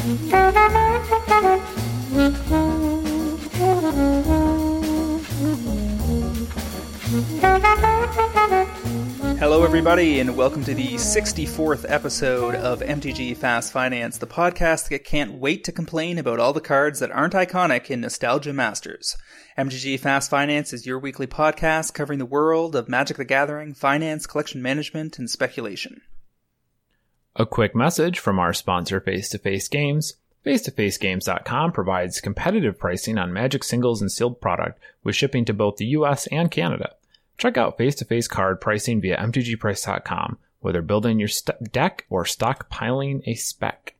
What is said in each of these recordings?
Hello, everybody, and welcome to the 64th episode of MTG Fast Finance, the podcast that can't wait to complain about all the cards that aren't iconic in Nostalgia Masters. MTG Fast Finance is your weekly podcast covering the world of Magic the Gathering, finance, collection management, and speculation. A quick message from our sponsor, Face to Face Games. Face2FaceGames.com provides competitive pricing on Magic singles and sealed product with shipping to both the US and Canada. Check out face to face card pricing via MTGprice.com, whether building your st- deck or stockpiling a spec.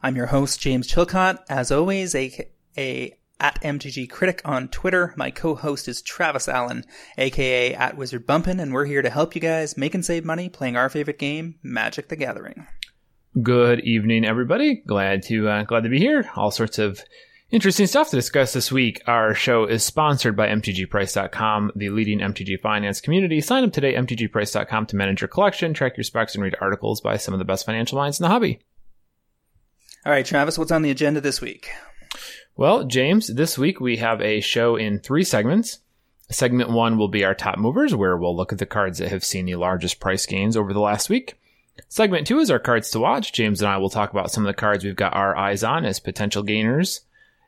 I'm your host, James Chilcott. As always, a, a at MTG Critic on Twitter. My co-host is Travis Allen, aka at Wizard Bumpin', and we're here to help you guys make and save money playing our favorite game, Magic the Gathering. Good evening, everybody. Glad to uh, glad to be here. All sorts of Interesting stuff to discuss this week. Our show is sponsored by MTGPrice.com, the leading MTG finance community. Sign up today, at MTGPrice.com, to manage your collection, track your specs, and read articles by some of the best financial minds in the hobby. All right, Travis, what's on the agenda this week? Well, James, this week we have a show in three segments. Segment one will be our top movers, where we'll look at the cards that have seen the largest price gains over the last week. Segment two is our cards to watch. James and I will talk about some of the cards we've got our eyes on as potential gainers.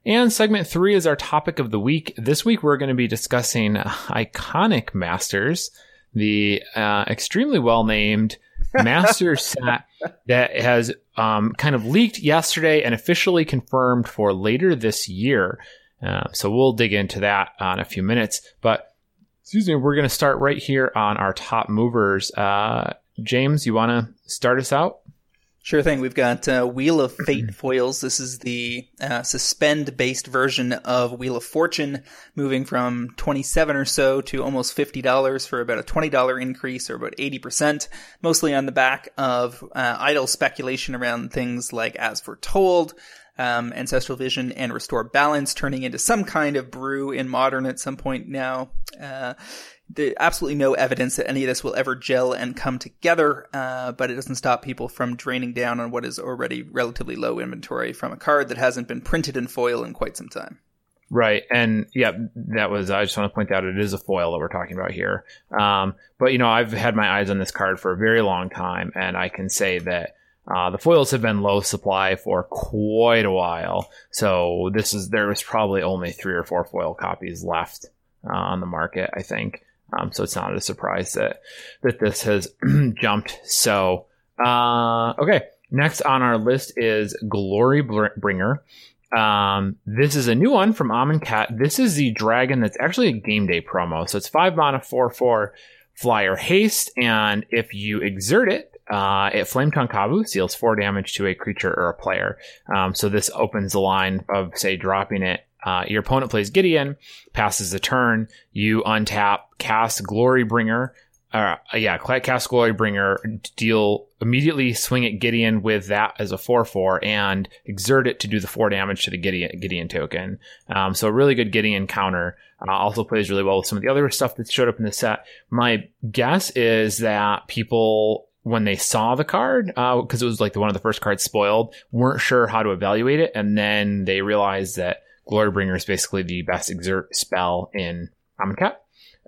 And segment three is our topic of the week. This week we're going to be discussing Iconic Masters, the uh, extremely well named master set that has um, kind of leaked yesterday and officially confirmed for later this year. Uh, so we'll dig into that in a few minutes. But excuse me, we're going to start right here on our top movers. Uh, James, you want to start us out? Sure thing. We've got uh, Wheel of Fate foils. This is the uh, suspend based version of Wheel of Fortune, moving from 27 or so to almost $50 for about a $20 increase or about 80%, mostly on the back of uh, idle speculation around things like As Foretold, um, Ancestral Vision, and Restore Balance, turning into some kind of brew in modern at some point now. There's absolutely no evidence that any of this will ever gel and come together, uh, but it doesn't stop people from draining down on what is already relatively low inventory from a card that hasn't been printed in foil in quite some time. Right. And yeah, that was, I just want to point out it is a foil that we're talking about here. Um, but, you know, I've had my eyes on this card for a very long time, and I can say that. Uh, the foils have been low supply for quite a while, so this is there was probably only three or four foil copies left uh, on the market. I think um, so it's not a surprise that that this has jumped. So uh, okay, next on our list is Glorybringer. Um, this is a new one from Amonkhet. This is the dragon that's actually a game day promo. So it's five mana, four four flyer haste, and if you exert it, uh, it Flametongue Kavu seals four damage to a creature or a player. Um, so this opens the line of say dropping it uh, your opponent plays Gideon, passes the turn, you untap, cast Glorybringer. Uh, yeah, cast Glorybringer, deal immediately swing at Gideon with that as a 4 4 and exert it to do the 4 damage to the Gideon, Gideon token. Um, so, a really good Gideon counter. Uh, also plays really well with some of the other stuff that showed up in the set. My guess is that people when they saw the card, because uh, it was like the one of the first cards spoiled, weren't sure how to evaluate it, and then they realized that Glorybringer is basically the best exert spell in Amonkhet,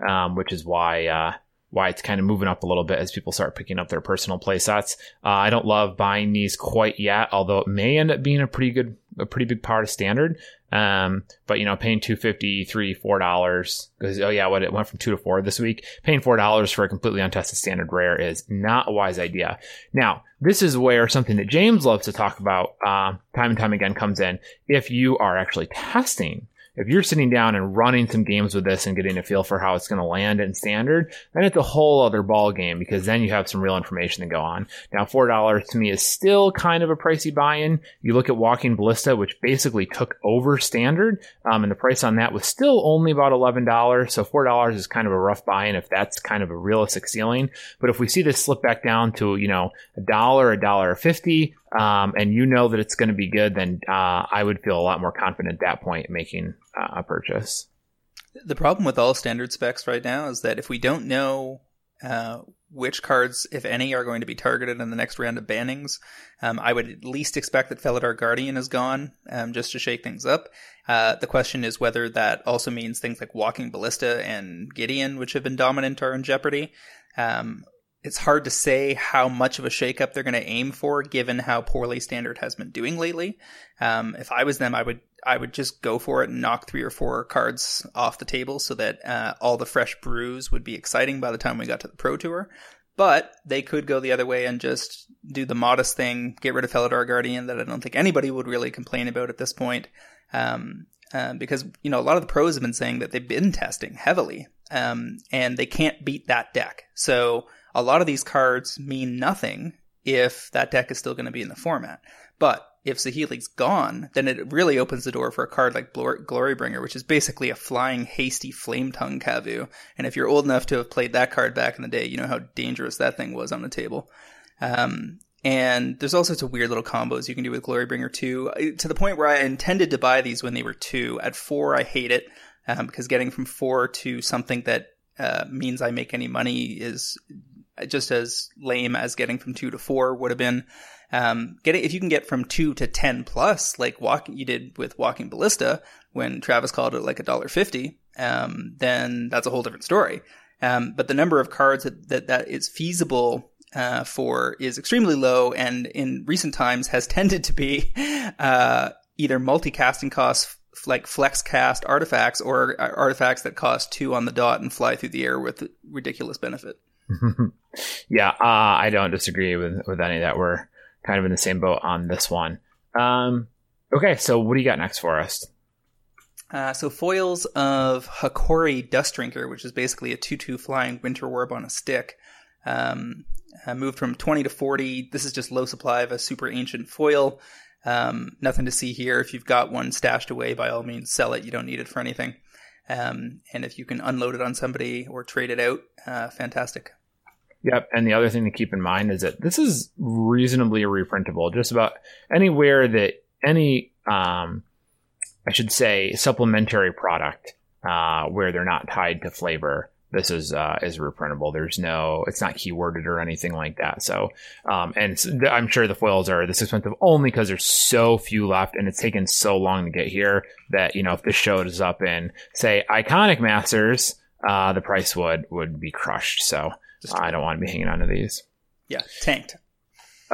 um, which is why uh, why it's kind of moving up a little bit as people start picking up their personal play sets. Uh, I don't love buying these quite yet, although it may end up being a pretty good, a pretty big part of standard. Um, but you know, paying two fifty, three, four dollars because oh yeah, what it went from two to four this week. Paying four dollars for a completely untested standard rare is not a wise idea. Now, this is where something that James loves to talk about uh, time and time again comes in. If you are actually testing if you're sitting down and running some games with this and getting a feel for how it's going to land in standard, then it's a whole other ball game because then you have some real information to go on. Now, four dollars to me is still kind of a pricey buy-in. You look at Walking Ballista, which basically took over standard, um, and the price on that was still only about eleven dollars. So four dollars is kind of a rough buy-in if that's kind of a realistic ceiling. But if we see this slip back down to you know a dollar, a dollar fifty, um, and you know that it's going to be good, then uh, I would feel a lot more confident at that point making uh, a purchase. The problem with all standard specs right now is that if we don't know uh, which cards, if any, are going to be targeted in the next round of bannings. Um, I would at least expect that Felidar Guardian is gone, um, just to shake things up. Uh, the question is whether that also means things like Walking Ballista and Gideon, which have been dominant, are in jeopardy. Um, it's hard to say how much of a shakeup they're going to aim for, given how poorly Standard has been doing lately. Um, if I was them, I would I would just go for it and knock three or four cards off the table so that uh, all the fresh brews would be exciting by the time we got to the Pro Tour. But they could go the other way and just do the modest thing, get rid of Felidar Guardian that I don't think anybody would really complain about at this point. Um, uh, because, you know, a lot of the pros have been saying that they've been testing heavily, um, and they can't beat that deck. So a lot of these cards mean nothing if that deck is still going to be in the format. But if Saheeli's gone, then it really opens the door for a card like Glorybringer, which is basically a flying, hasty Flametongue Kavu. And if you're old enough to have played that card back in the day, you know how dangerous that thing was on the table. Um, and there's all sorts of weird little combos you can do with Glorybringer 2, to the point where I intended to buy these when they were 2. At 4, I hate it, um, because getting from 4 to something that uh, means I make any money is just as lame as getting from two to four would have been. Um, get it, if you can get from two to 10 plus, like you did with walking ballista when Travis called it like a dollar fifty, um, then that's a whole different story. Um, but the number of cards that, that, that is feasible, uh, for is extremely low and in recent times has tended to be, uh, either multicasting costs like flex cast artifacts or uh, artifacts that cost two on the dot and fly through the air with ridiculous benefit. yeah, uh, I don't disagree with with any that. We're kind of in the same boat on this one. Um, okay, so what do you got next for us? Uh, so foils of Hokori Dust Drinker, which is basically a two-two flying winter orb on a stick, um, uh, moved from 20 to 40. This is just low supply of a super ancient foil. Um, nothing to see here. If you've got one stashed away, by all means, sell it. You don't need it for anything. Um, and if you can unload it on somebody or trade it out, uh, fantastic. Yep. And the other thing to keep in mind is that this is reasonably reprintable. Just about anywhere that any, um, I should say, supplementary product uh, where they're not tied to flavor this is uh, is reprintable. There's no, it's not keyworded or anything like that. So, um, and I'm sure the foils are this expensive only because there's so few left, and it's taken so long to get here that you know if this shows up in say Iconic Masters, uh, the price would would be crushed. So I don't want to be hanging on to these. Yeah, tanked.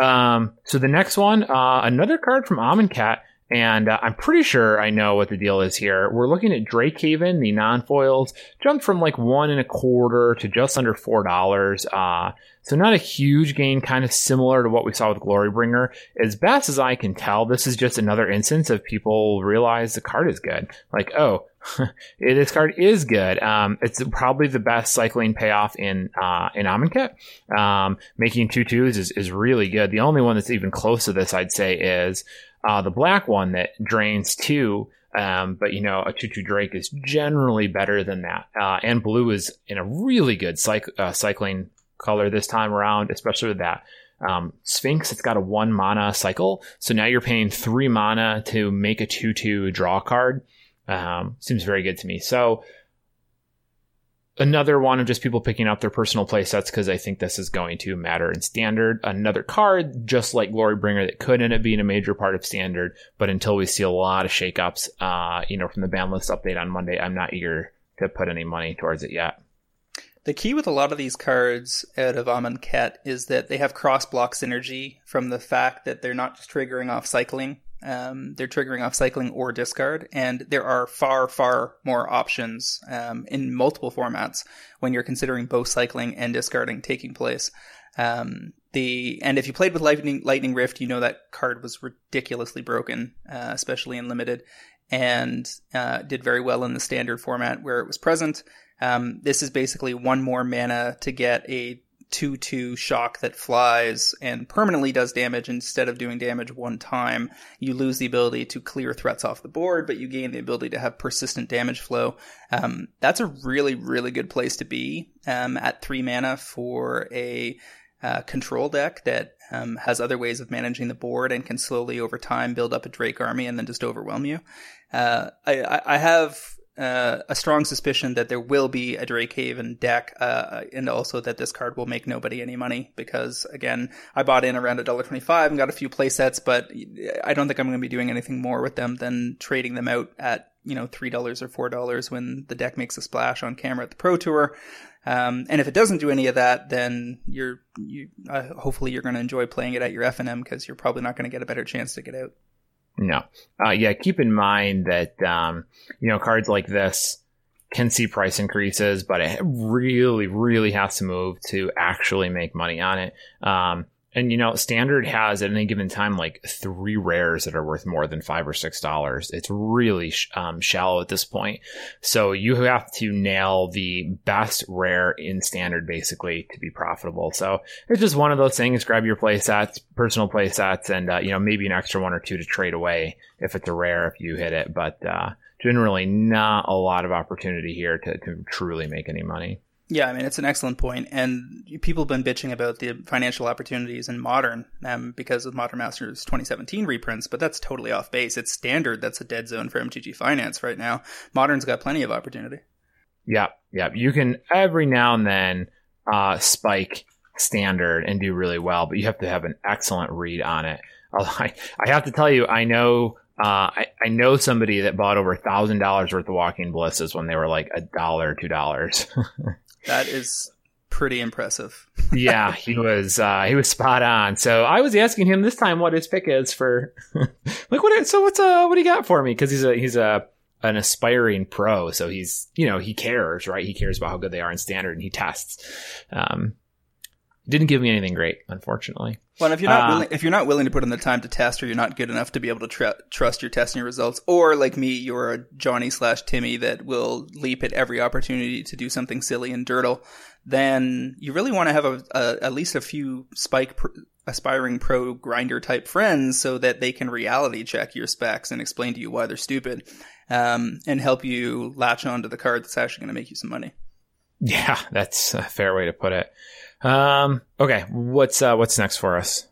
Um, so the next one, uh, another card from Amonkhet and uh, I'm pretty sure I know what the deal is here. We're looking at Drake Haven, the non-foils, jumped from like one and a quarter to just under four dollars. Uh, so not a huge gain, kind of similar to what we saw with Glorybringer. As best as I can tell, this is just another instance of people realize the card is good. Like, oh, this card is good. Um, it's probably the best cycling payoff in uh, in Amonkhet. Um, making two twos is, is really good. The only one that's even close to this, I'd say, is uh, the black one that drains two. Um, but you know, a 2-2 Drake is generally better than that. Uh, and blue is in a really good cyc- uh, cycling color this time around, especially with that. Um, Sphinx, it's got a one mana cycle. So now you're paying three mana to make a 2-2 draw card. Um, seems very good to me. So Another one of just people picking up their personal play sets because I think this is going to matter in standard. Another card, just like Glorybringer, that could end up being a major part of standard, but until we see a lot of shakeups, uh, you know, from the ban list update on Monday, I'm not eager to put any money towards it yet. The key with a lot of these cards out of Amonkhet is that they have cross block synergy from the fact that they're not just triggering off cycling um, they're triggering off cycling or discard, and there are far, far more options um, in multiple formats when you're considering both cycling and discarding taking place. Um, the and if you played with Lightning Lightning Rift, you know that card was ridiculously broken, uh, especially in limited, and uh, did very well in the standard format where it was present. Um, this is basically one more mana to get a 2 2 shock that flies and permanently does damage instead of doing damage one time. You lose the ability to clear threats off the board, but you gain the ability to have persistent damage flow. Um, that's a really, really good place to be um, at 3 mana for a uh, control deck that um, has other ways of managing the board and can slowly over time build up a Drake army and then just overwhelm you. Uh, I, I have uh, a strong suspicion that there will be a Drake Drakehaven deck, uh, and also that this card will make nobody any money because, again, I bought in around $1.25 and got a few play sets, but I don't think I'm going to be doing anything more with them than trading them out at, you know, $3 or $4 when the deck makes a splash on camera at the Pro Tour. Um, and if it doesn't do any of that, then you're, you, uh, hopefully you're going to enjoy playing it at your FNM because you're probably not going to get a better chance to get out. No. Uh, yeah, keep in mind that, um, you know, cards like this can see price increases, but it really, really has to move to actually make money on it. Um, and you know, standard has at any given time like three rares that are worth more than five or six dollars. It's really sh- um, shallow at this point. So you have to nail the best rare in standard basically to be profitable. So it's just one of those things. Grab your play sets, personal play sets, and uh, you know maybe an extra one or two to trade away if it's a rare if you hit it. But uh, generally, not a lot of opportunity here to, to truly make any money. Yeah, I mean it's an excellent point, and people have been bitching about the financial opportunities in modern um, because of Modern Masters 2017 reprints, but that's totally off base. It's standard that's a dead zone for MTG Finance right now. Modern's got plenty of opportunity. Yeah, yeah, you can every now and then uh, spike standard and do really well, but you have to have an excellent read on it. I, I have to tell you, I know uh, I, I, know somebody that bought over a thousand dollars worth of walking ballistas when they were like a dollar, two dollars. That is pretty impressive. yeah, he was uh, he was spot on. So I was asking him this time what his pick is for like what so what's uh what do you got for me because he's a he's a an aspiring pro so he's you know he cares right he cares about how good they are in standard and he tests um didn't give me anything great, unfortunately. Well, if you're not uh, willing, if you're not willing to put in the time to test, or you're not good enough to be able to tr- trust your testing results, or like me, you're a Johnny slash Timmy that will leap at every opportunity to do something silly and dirtle, then you really want to have a, a, at least a few spike pr- aspiring pro grinder type friends so that they can reality check your specs and explain to you why they're stupid, um, and help you latch on to the card that's actually going to make you some money. Yeah, that's a fair way to put it. Um, okay, what's uh, what's next for us?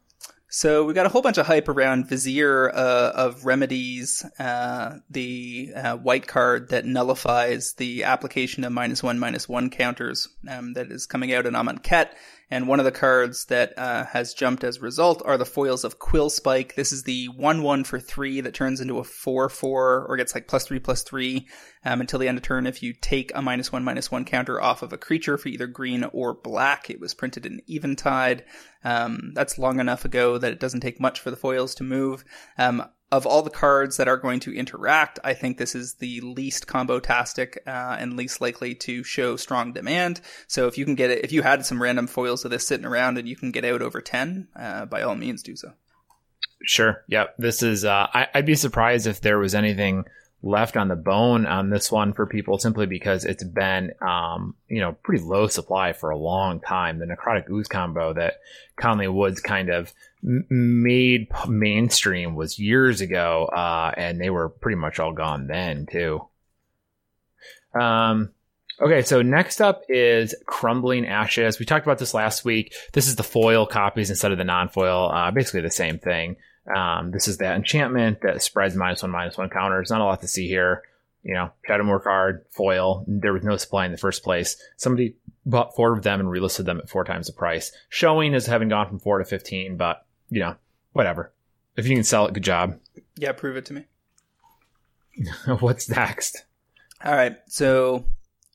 So we got a whole bunch of hype around Vizier uh, of Remedies, uh, the uh, white card that nullifies the application of minus one minus one counters um, that is coming out in Amonkhet. And one of the cards that uh, has jumped as a result are the foils of Quillspike. This is the 1 1 for 3 that turns into a 4 4 or gets like plus 3 plus 3 um, until the end of turn if you take a minus 1 minus 1 counter off of a creature for either green or black. It was printed in Eventide. Um, that's long enough ago that it doesn't take much for the foils to move. Um, of all the cards that are going to interact, I think this is the least combo-tastic uh, and least likely to show strong demand. So if you can get it, if you had some random foils of this sitting around and you can get out over 10, uh, by all means do so. Sure. Yep. This is, uh, I, I'd be surprised if there was anything left on the bone on this one for people simply because it's been, um, you know, pretty low supply for a long time. The Necrotic Ooze combo that Conley Woods kind of made mainstream was years ago, uh, and they were pretty much all gone then too. Um, okay, so next up is Crumbling Ashes. We talked about this last week. This is the foil copies instead of the non-foil. Uh, basically the same thing. Um, this is that enchantment that spreads minus one minus one counters. Not a lot to see here. You know, Shadowmoor card, foil. There was no supply in the first place. Somebody bought four of them and relisted them at four times the price. Showing is having gone from four to fifteen, but you know, whatever. If you can sell it, good job. Yeah, prove it to me. What's next? All right. So,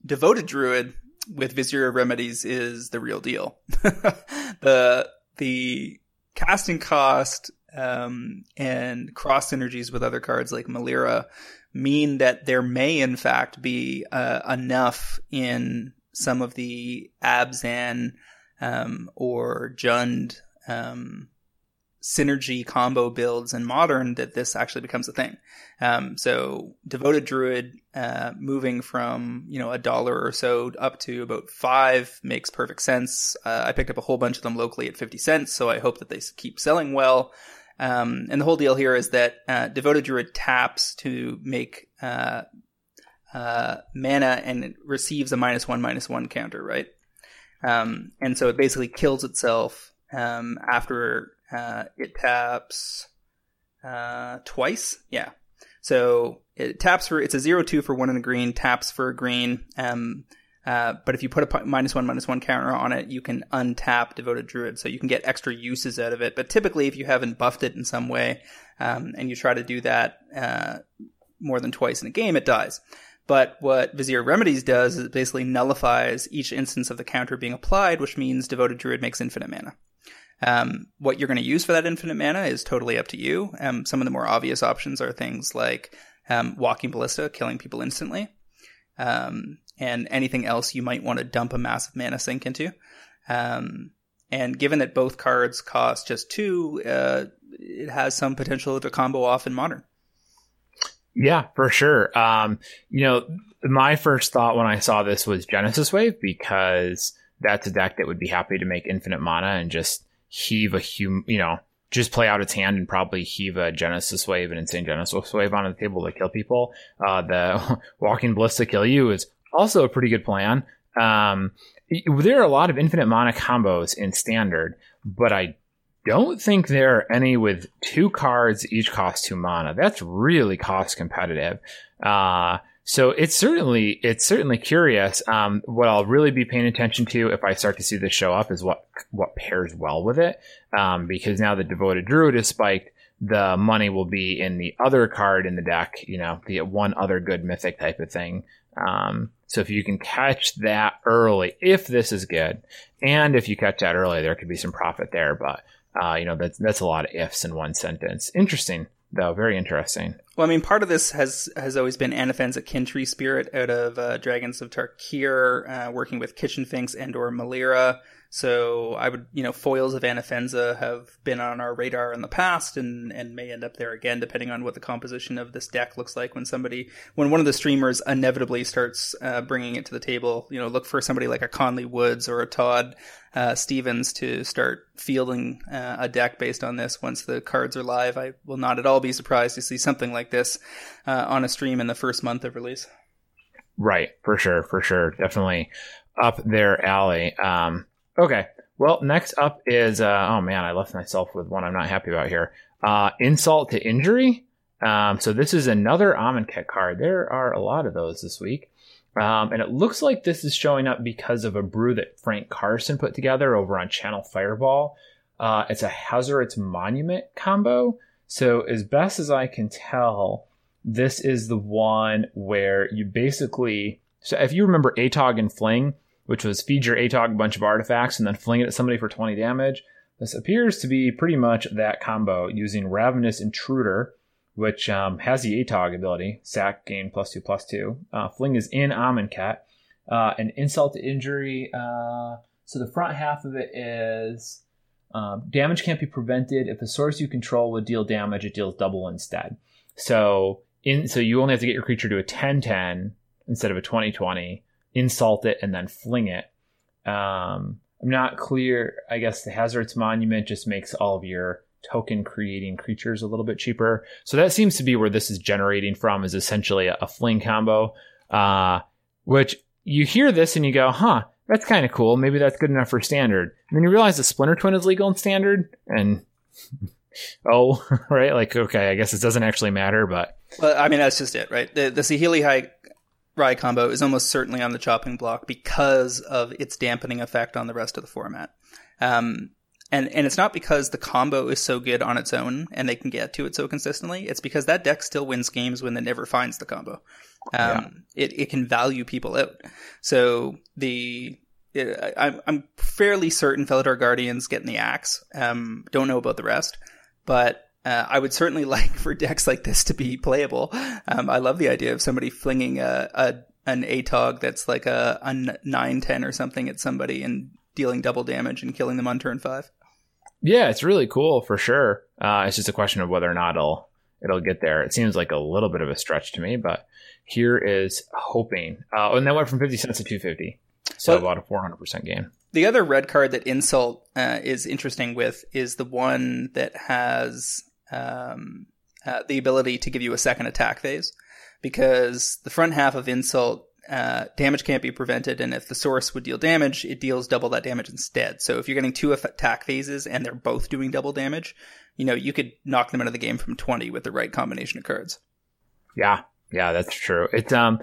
Devoted Druid with Vizier of Remedies is the real deal. the the casting cost um, and cross synergies with other cards like Melira mean that there may in fact be uh, enough in some of the Abzan um, or Jund um, synergy combo builds in modern that this actually becomes a thing. Um, so devoted druid uh, moving from you know a dollar or so up to about five makes perfect sense. Uh, I picked up a whole bunch of them locally at fifty cents, so I hope that they keep selling well. Um, and the whole deal here is that uh, devoted druid taps to make uh, uh, mana and it receives a minus one minus one counter, right? Um, and so it basically kills itself um, after uh, it taps uh, twice. Yeah. So it taps for it's a zero two for one in a green, taps for a green. Um, uh, but if you put a minus one minus one counter on it, you can untap Devoted Druid, so you can get extra uses out of it. But typically, if you haven't buffed it in some way, um, and you try to do that uh, more than twice in a game, it dies. But what Vizier Remedies does is it basically nullifies each instance of the counter being applied, which means Devoted Druid makes infinite mana. Um, what you're going to use for that infinite mana is totally up to you. Um, some of the more obvious options are things like um, Walking Ballista, killing people instantly, um, and anything else you might want to dump a massive mana sink into. Um, and given that both cards cost just two, uh, it has some potential to combo off in modern. Yeah, for sure. Um, you know, my first thought when I saw this was Genesis Wave because that's a deck that would be happy to make infinite mana and just heave a hum, you know, just play out its hand and probably heave a Genesis Wave, an insane Genesis Wave onto the table to kill people. Uh, the Walking Ballista kill you is also a pretty good plan. Um, there are a lot of infinite mana combos in standard, but I don't think there are any with two cards each cost two mana. That's really cost competitive. Uh, so it's certainly it's certainly curious. Um, what I'll really be paying attention to if I start to see this show up is what what pairs well with it, um, because now the devoted druid is spiked. The money will be in the other card in the deck, you know, the one other good mythic type of thing. Um, so if you can catch that early, if this is good, and if you catch that early, there could be some profit there. But uh, you know, that's that's a lot of ifs in one sentence. Interesting though, very interesting. Well, I mean, part of this has has always been Anafenza Kintree Spirit out of uh, Dragons of Tarkir, uh, working with Kitchen Finks and or Melira. So I would, you know, foils of Anafenza have been on our radar in the past and, and may end up there again, depending on what the composition of this deck looks like when somebody, when one of the streamers inevitably starts uh, bringing it to the table. You know, look for somebody like a Conley Woods or a Todd uh, Stevens to start fielding uh, a deck based on this once the cards are live. I will not at all be surprised to see something like this uh, on a stream in the first month of release. Right, for sure, for sure. Definitely up their alley. Um, Okay. Well, next up is uh, oh man, I left myself with one I'm not happy about here. Uh, insult to injury. Um, so this is another Amonkhet card. There are a lot of those this week. Um, and it looks like this is showing up because of a brew that Frank Karsten put together over on Channel Fireball. Uh, it's a Hazoret's Monument combo. So as best as I can tell, this is the one where you basically. So if you remember Atog and Fling, which was feed your Atog a bunch of artifacts and then fling it at somebody for 20 damage. This appears to be pretty much that combo using Ravenous Intruder, which um, has the Atog ability, sack gain plus two plus two. Uh, fling is in Amonkhet. Uh, an insult to injury. Uh, so the front half of it is um, damage can't be prevented. If the source you control would deal damage, it deals double instead. So in so you only have to get your creature to a 10-10 instead of a 20-20 insult it, and then fling it. Um, I'm not clear. I guess the Hazoret's Monument just makes all of your token creating creatures a little bit cheaper. So that seems to be where this is generating from is essentially a, a fling combo, uh, which you hear this and you go, huh, that's kind of cool. Maybe that's good enough for standard. And then you realize the Splinter Twin is legal in standard and oh, right. Like, okay, I guess it doesn't actually matter, but. Well, I mean, that's just it, right? The, the Saheeli High Rai combo is almost certainly on the chopping block because of its dampening effect on the rest of the format. Um, and and it's not because the combo is so good on its own and they can get to it so consistently. It's because that deck still wins games when it never finds the combo. Um, yeah. it, it can value people out. So the it, I'm, I'm fairly certain Felidar Guardians getting the axe. Um, don't know about the rest, but uh, I would certainly like for decks like this to be playable. Um, I love the idea of somebody flinging a, a an ATOG that's like a, a 9-10 or something at somebody and dealing double damage and killing them on turn five. Yeah, it's really cool for sure. Uh, it's just a question of whether or not it'll it'll get there. It seems like a little bit of a stretch to me, but here is hoping. Uh, and that went from 50 cents to 250. So about a 400% gain. The other red card that Insult uh, is interesting with is the one that has um, uh, the ability to give you a second attack phase because the front half of insult uh, damage can't be prevented, and if the source would deal damage, it deals double that damage instead. So if you're getting two attack phases and they're both doing double damage, you know you could knock them out of the game from 20 with the right combination of cards. Yeah, yeah, that's true. It's um,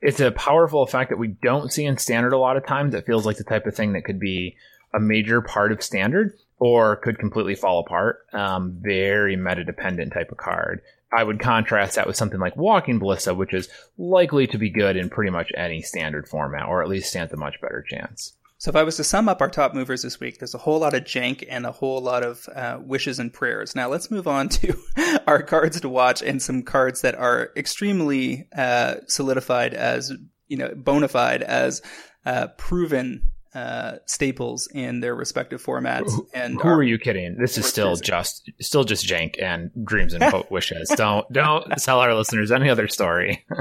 it's a powerful effect that we don't see in standard a lot of times. It feels like the type of thing that could be a major part of standard or could completely fall apart. Um, very meta dependent type of card. I would contrast that with something like Walking Ballista, which is likely to be good in pretty much any standard format, or at least stands a much better chance. So if I was to sum up our top movers this week, there's a whole lot of jank and a whole lot of uh, wishes and prayers. Now let's move on to our cards to watch and some cards that are extremely uh, solidified as you know bona fide as uh, proven uh, staples in their respective formats. And who are, are you kidding? This is still just still just jank and dreams and wishes. Don't don't tell our listeners any other story.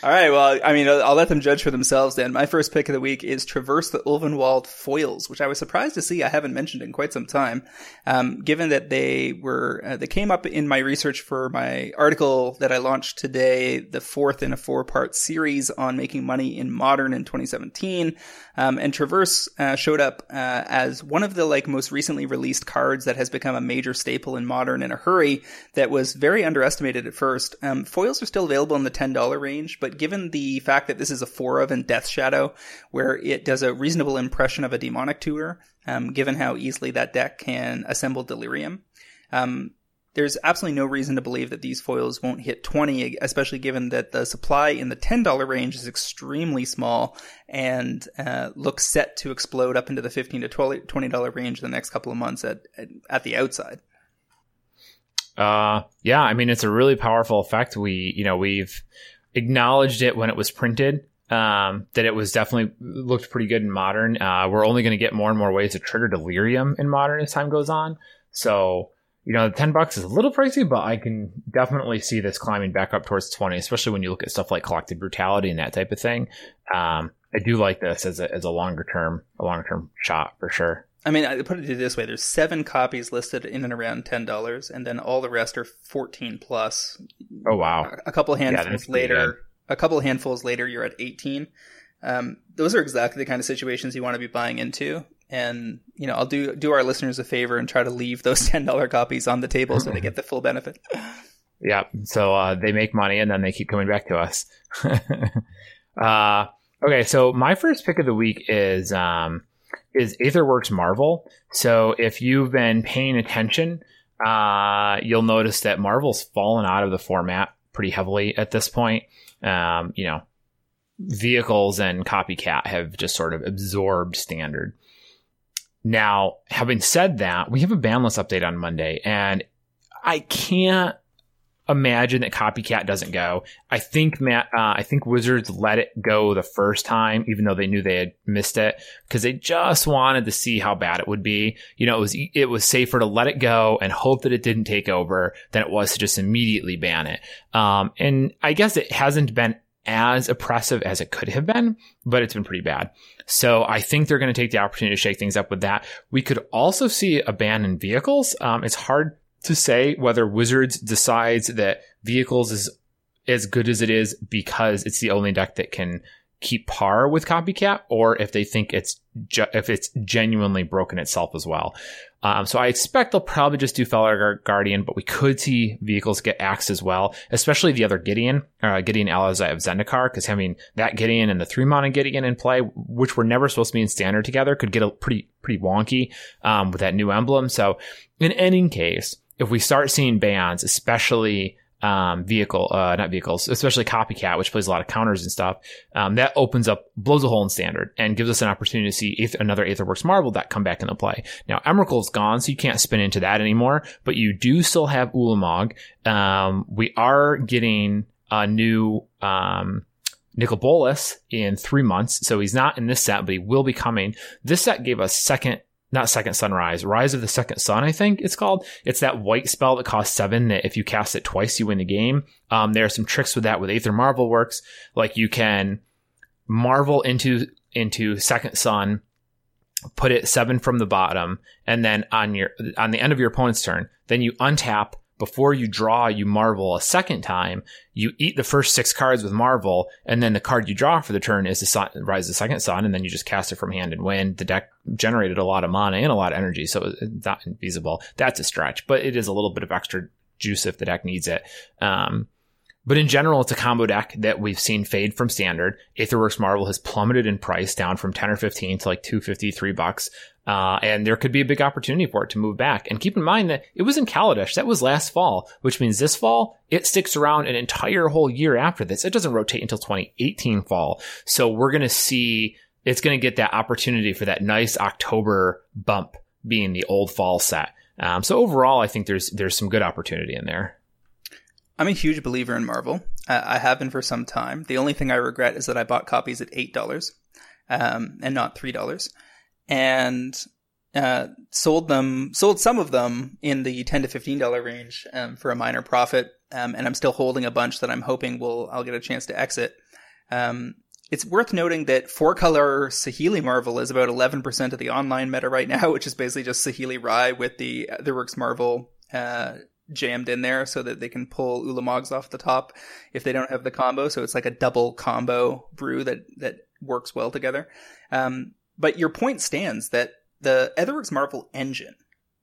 All right. Well, I mean, I'll, let them judge for themselves then. My first pick of the week is Traverse the Ulvenwald Foils, which I was surprised to see I haven't mentioned in quite some time. Um, given that they were, uh, they came up in my research for my article that I launched today, the fourth in a four part series on making money in modern in 2017. Um, and Traverse uh, showed up uh, as one of the like most recently released cards that has become a major staple in modern in a hurry that was very underestimated at first. Um, foils are still available in the $10 range, but but given the fact that this is a four of in Death Shadow, where it does a reasonable impression of a demonic tutor, um, given how easily that deck can assemble Delirium, um, there's absolutely no reason to believe that these foils won't hit 20, especially given that the supply in the $10 range is extremely small and uh, looks set to explode up into the 15 to $20 range in the next couple of months at, at, at the outside. Uh, yeah, I mean, it's a really powerful effect. We, you know, we've, acknowledged it when it was printed. Um, that it was definitely looked pretty good in modern. Uh, we're only going to get more and more ways to trigger delirium in modern as time goes on. So, you know, the 10 bucks is a little pricey, but I can definitely see this climbing back up towards 20, especially when you look at stuff like collective brutality and that type of thing. Um, I do like this as a, as a longer term, a longer term shot for sure. I mean, I put it this way: there's seven copies listed in and around ten dollars, and then all the rest are fourteen plus. Oh wow! A, couple handfuls yeah, later, a couple handfuls later, you're at eighteen. Um, those are exactly the kind of situations you want to be buying into. And you know, I'll do do our listeners a favor and try to leave those ten dollar copies on the table so they get the full benefit. Yeah, so uh, they make money and then they keep coming back to us. uh, okay, so my first pick of the week is um, is Aetherworks Marvel. So if you've been paying attention, uh, you'll notice that Marvel's fallen out of the format pretty heavily at this point. Um, you know, vehicles and copycat have just sort of absorbed standard. Now, having said that, we have a ban list update on Monday, and I can't imagine that copycat doesn't go. I think Matt, uh, I think Wizards let it go the first time, even though they knew they had missed it, because they just wanted to see how bad it would be. You know, it was it was safer to let it go and hope that it didn't take over than it was to just immediately ban it. Um, and I guess it hasn't been as oppressive as it could have been, but it's been pretty bad. So I think they're going to take the opportunity to shake things up with that. We could also see a ban in vehicles. Um, it's hard to say whether Wizards decides that vehicles is as good as it is because it's the only deck that can keep par with copycat or if they think it's if it's genuinely broken itself as well. Um, so I expect they'll probably just do Felidar Guardian, but we could see vehicles get axed as well, especially the other Gideon, uh, Gideon Alazai of Zendikar, because having that Gideon and the three mana Gideon in play, which were never supposed to be in standard together, could get a pretty pretty wonky um, with that new emblem. So in any case, if we start seeing bans, especially um, vehicle, uh, not vehicles, especially copycat, which plays a lot of counters and stuff, um, that opens up, blows a hole in standard and gives us an opportunity to see Aether, another Aetherworks Marvel that come back into play. Now, Emrakul's gone, so you can't spin into that anymore, but you do still have Ulamog. Um, we are getting a new, um, Nicol Bolas in three months. So he's not in this set, but he will be coming. This set gave us second not Second Sunrise, Rise of the Second Sun, I think it's called. It's that white spell that costs seven that if you cast it twice, you win the game. Um, there are some tricks with that with Aether Marvel works. Like you can marvel into, into Second Sun, put it seven from the bottom, and then on your, on the end of your opponent's turn, then you untap before you draw, you marvel a second time. You eat the first six cards with marvel, and then the card you draw for the turn is the sun, rise the second sun, and then you just cast it from hand and win. The deck generated a lot of mana and a lot of energy, so it's not infeasible. That's a stretch, but it is a little bit of extra juice if the deck needs it. Um, but in general, it's a combo deck that we've seen fade from standard. Aetherworks Marvel has plummeted in price down from 10 or 15 to like 253 bucks. Uh, and there could be a big opportunity for it to move back. And keep in mind that it was in Kaladesh. That was last fall, which means this fall, it sticks around an entire whole year after this. It doesn't rotate until 2018 fall. So we're going to see, it's going to get that opportunity for that nice October bump being the old fall set. Um, so overall, I think there's, there's some good opportunity in there. I'm a huge believer in Marvel. Uh, I have been for some time. The only thing I regret is that I bought copies at eight dollars, um, and not three dollars, and uh, sold them, sold some of them in the ten to fifteen dollar range um, for a minor profit. Um, and I'm still holding a bunch that I'm hoping will I'll get a chance to exit. Um, it's worth noting that four color Saheeli Marvel is about 11% of the online meta right now, which is basically just Saheeli Rai with the Aetherworks Marvel uh, jammed in there so that they can pull Ulamogs off the top if they don't have the combo. So it's like a double combo brew that that works well together. Um, but your point stands that the Aetherworks Marvel engine,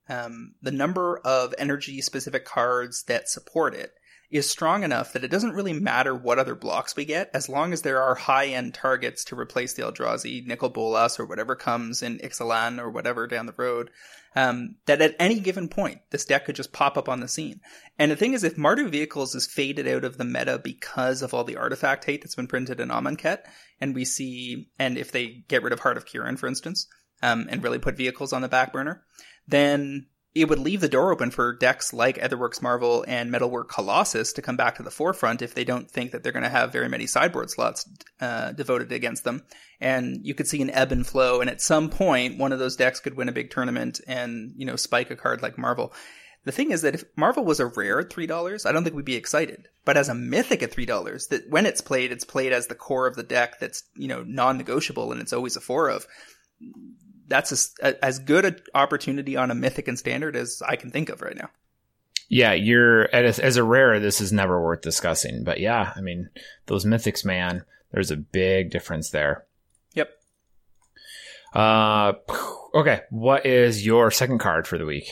um, the number of energy specific cards that support it, is strong enough that it doesn't really matter what other blocks we get, as long as there are high end targets to replace the Eldrazi, Nicol Bolas, or whatever comes in Ixalan or whatever down the road. Um, that at any given point, this deck could just pop up on the scene. And the thing is, if Mardu Vehicles is faded out of the meta because of all the artifact hate that's been printed in Amonkhet, and we see, and if they get rid of Heart of Kiran, for instance, um, and really put vehicles on the back burner, then it would leave the door open for decks like Aetherworks Marvel and Metalwork Colossus to come back to the forefront if they don't think that they're going to have very many sideboard slots uh, devoted against them. And you could see an ebb and flow, and at some point, one of those decks could win a big tournament and you know spike a card like Marvel. The thing is that if Marvel was a rare at three dollars, I don't think we'd be excited. But as a mythic at three dollars, that when it's played, it's played as the core of the deck that's you know non-negotiable and it's always a four of that's a, as good an opportunity on a mythic and standard as I can think of right now. Yeah, you're as, as a rare. This is never worth discussing, but yeah, I mean those mythics, man. There's a big difference there. Yep. Uh, okay. What is your second card for the week?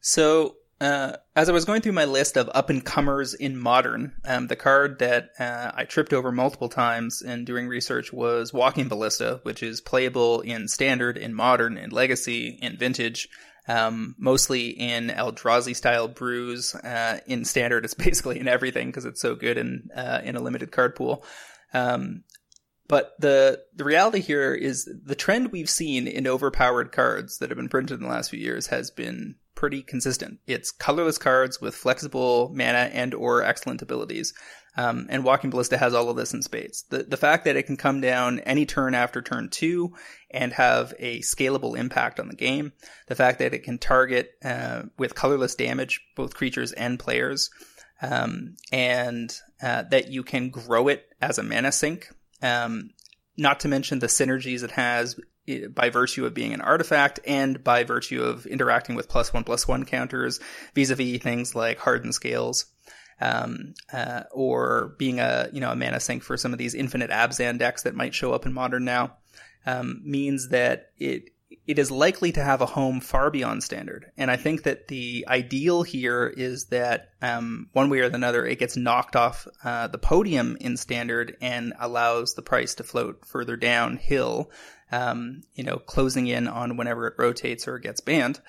So uh, as I was going through my list of up and comers in modern, um, the card that uh, I tripped over multiple times in doing research was Walking Ballista, which is playable in standard, in modern, in legacy, in vintage, um, mostly in Eldrazi style brews. Uh, in standard, it's basically in everything because it's so good in uh, in a limited card pool. Um, but the the reality here is the trend we've seen in overpowered cards that have been printed in the last few years has been pretty consistent. It's colorless cards with flexible mana and or excellent abilities. Um, and Walking Ballista has all of this in spades. The the fact that it can come down any turn after turn two and have a scalable impact on the game. The fact that it can target uh, with colorless damage both creatures and players, um, and uh, that you can grow it as a mana sink. Um, not to mention the synergies it has by virtue of being an artifact and by virtue of interacting with plus one plus one counters vis-a-vis things like hardened scales um, uh, or being a you know a mana sink for some of these infinite Abzan decks that might show up in modern now um, means that it it is likely to have a home far beyond standard. And I think that the ideal here is that um, one way or another, it gets knocked off uh, the podium in standard and allows the price to float further downhill um, you know, closing in on whenever it rotates or gets banned.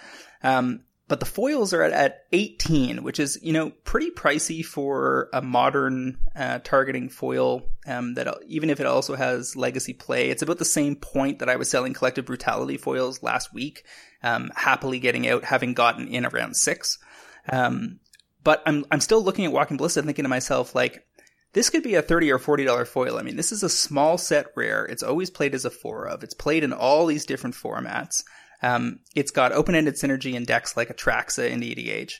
Um, but the foils are at, at 18, which is, you know, pretty pricey for a modern uh, targeting foil um, that even if it also has legacy play, it's about the same point that I was selling collective brutality foils last week, um, happily getting out, having gotten in around six. Um, but I'm, I'm still looking at Walking Ballista thinking to myself, like, this could be a 30 or $40 foil. I mean, this is a small set rare. It's always played as a four of. It's played in all these different formats. Um, it's got open-ended synergy in decks like Atraxa and EDH.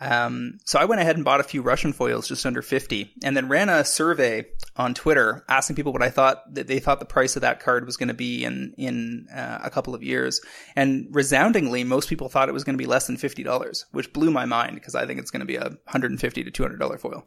Um, so I went ahead and bought a few Russian foils just under 50 and then ran a survey on Twitter asking people what I thought that they thought the price of that card was going to be in, in uh, a couple of years. And resoundingly, most people thought it was going to be less than $50, which blew my mind because I think it's going to be a 150 to $200 foil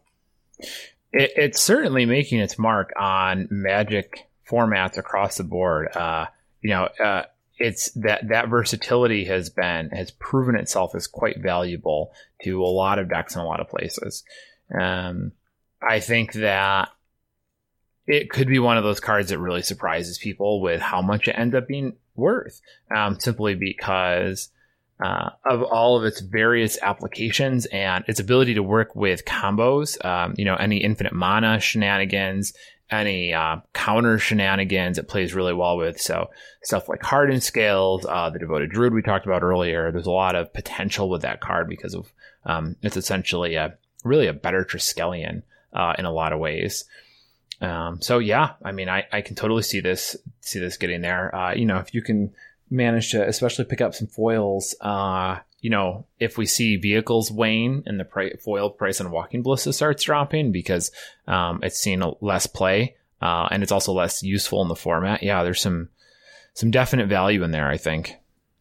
it, it's certainly making its mark on Magic formats across the board. Uh, you know, uh, it's that that versatility has been has proven itself as quite valuable to a lot of decks in a lot of places. Um, I think that it could be one of those cards that really surprises people with how much it ends up being worth, um, simply because uh, of all of its various applications and its ability to work with combos. Um, you know, any infinite mana shenanigans, any uh, counter shenanigans it plays really well with. So stuff like Hardened Scales, uh, the Devoted Druid we talked about earlier. There's a lot of potential with that card because of um, it's essentially a really a better Triskelion uh, in a lot of ways. Um, so yeah, I mean, I, I can totally see this see this getting there. Uh, you know, if you can manage to especially pick up some foils, uh, you know, if we see vehicles wane and the pri- foil price on Walking Ballista starts dropping because um, it's seen less play uh, and it's also less useful in the format, yeah, there's some some definite value in there. I think.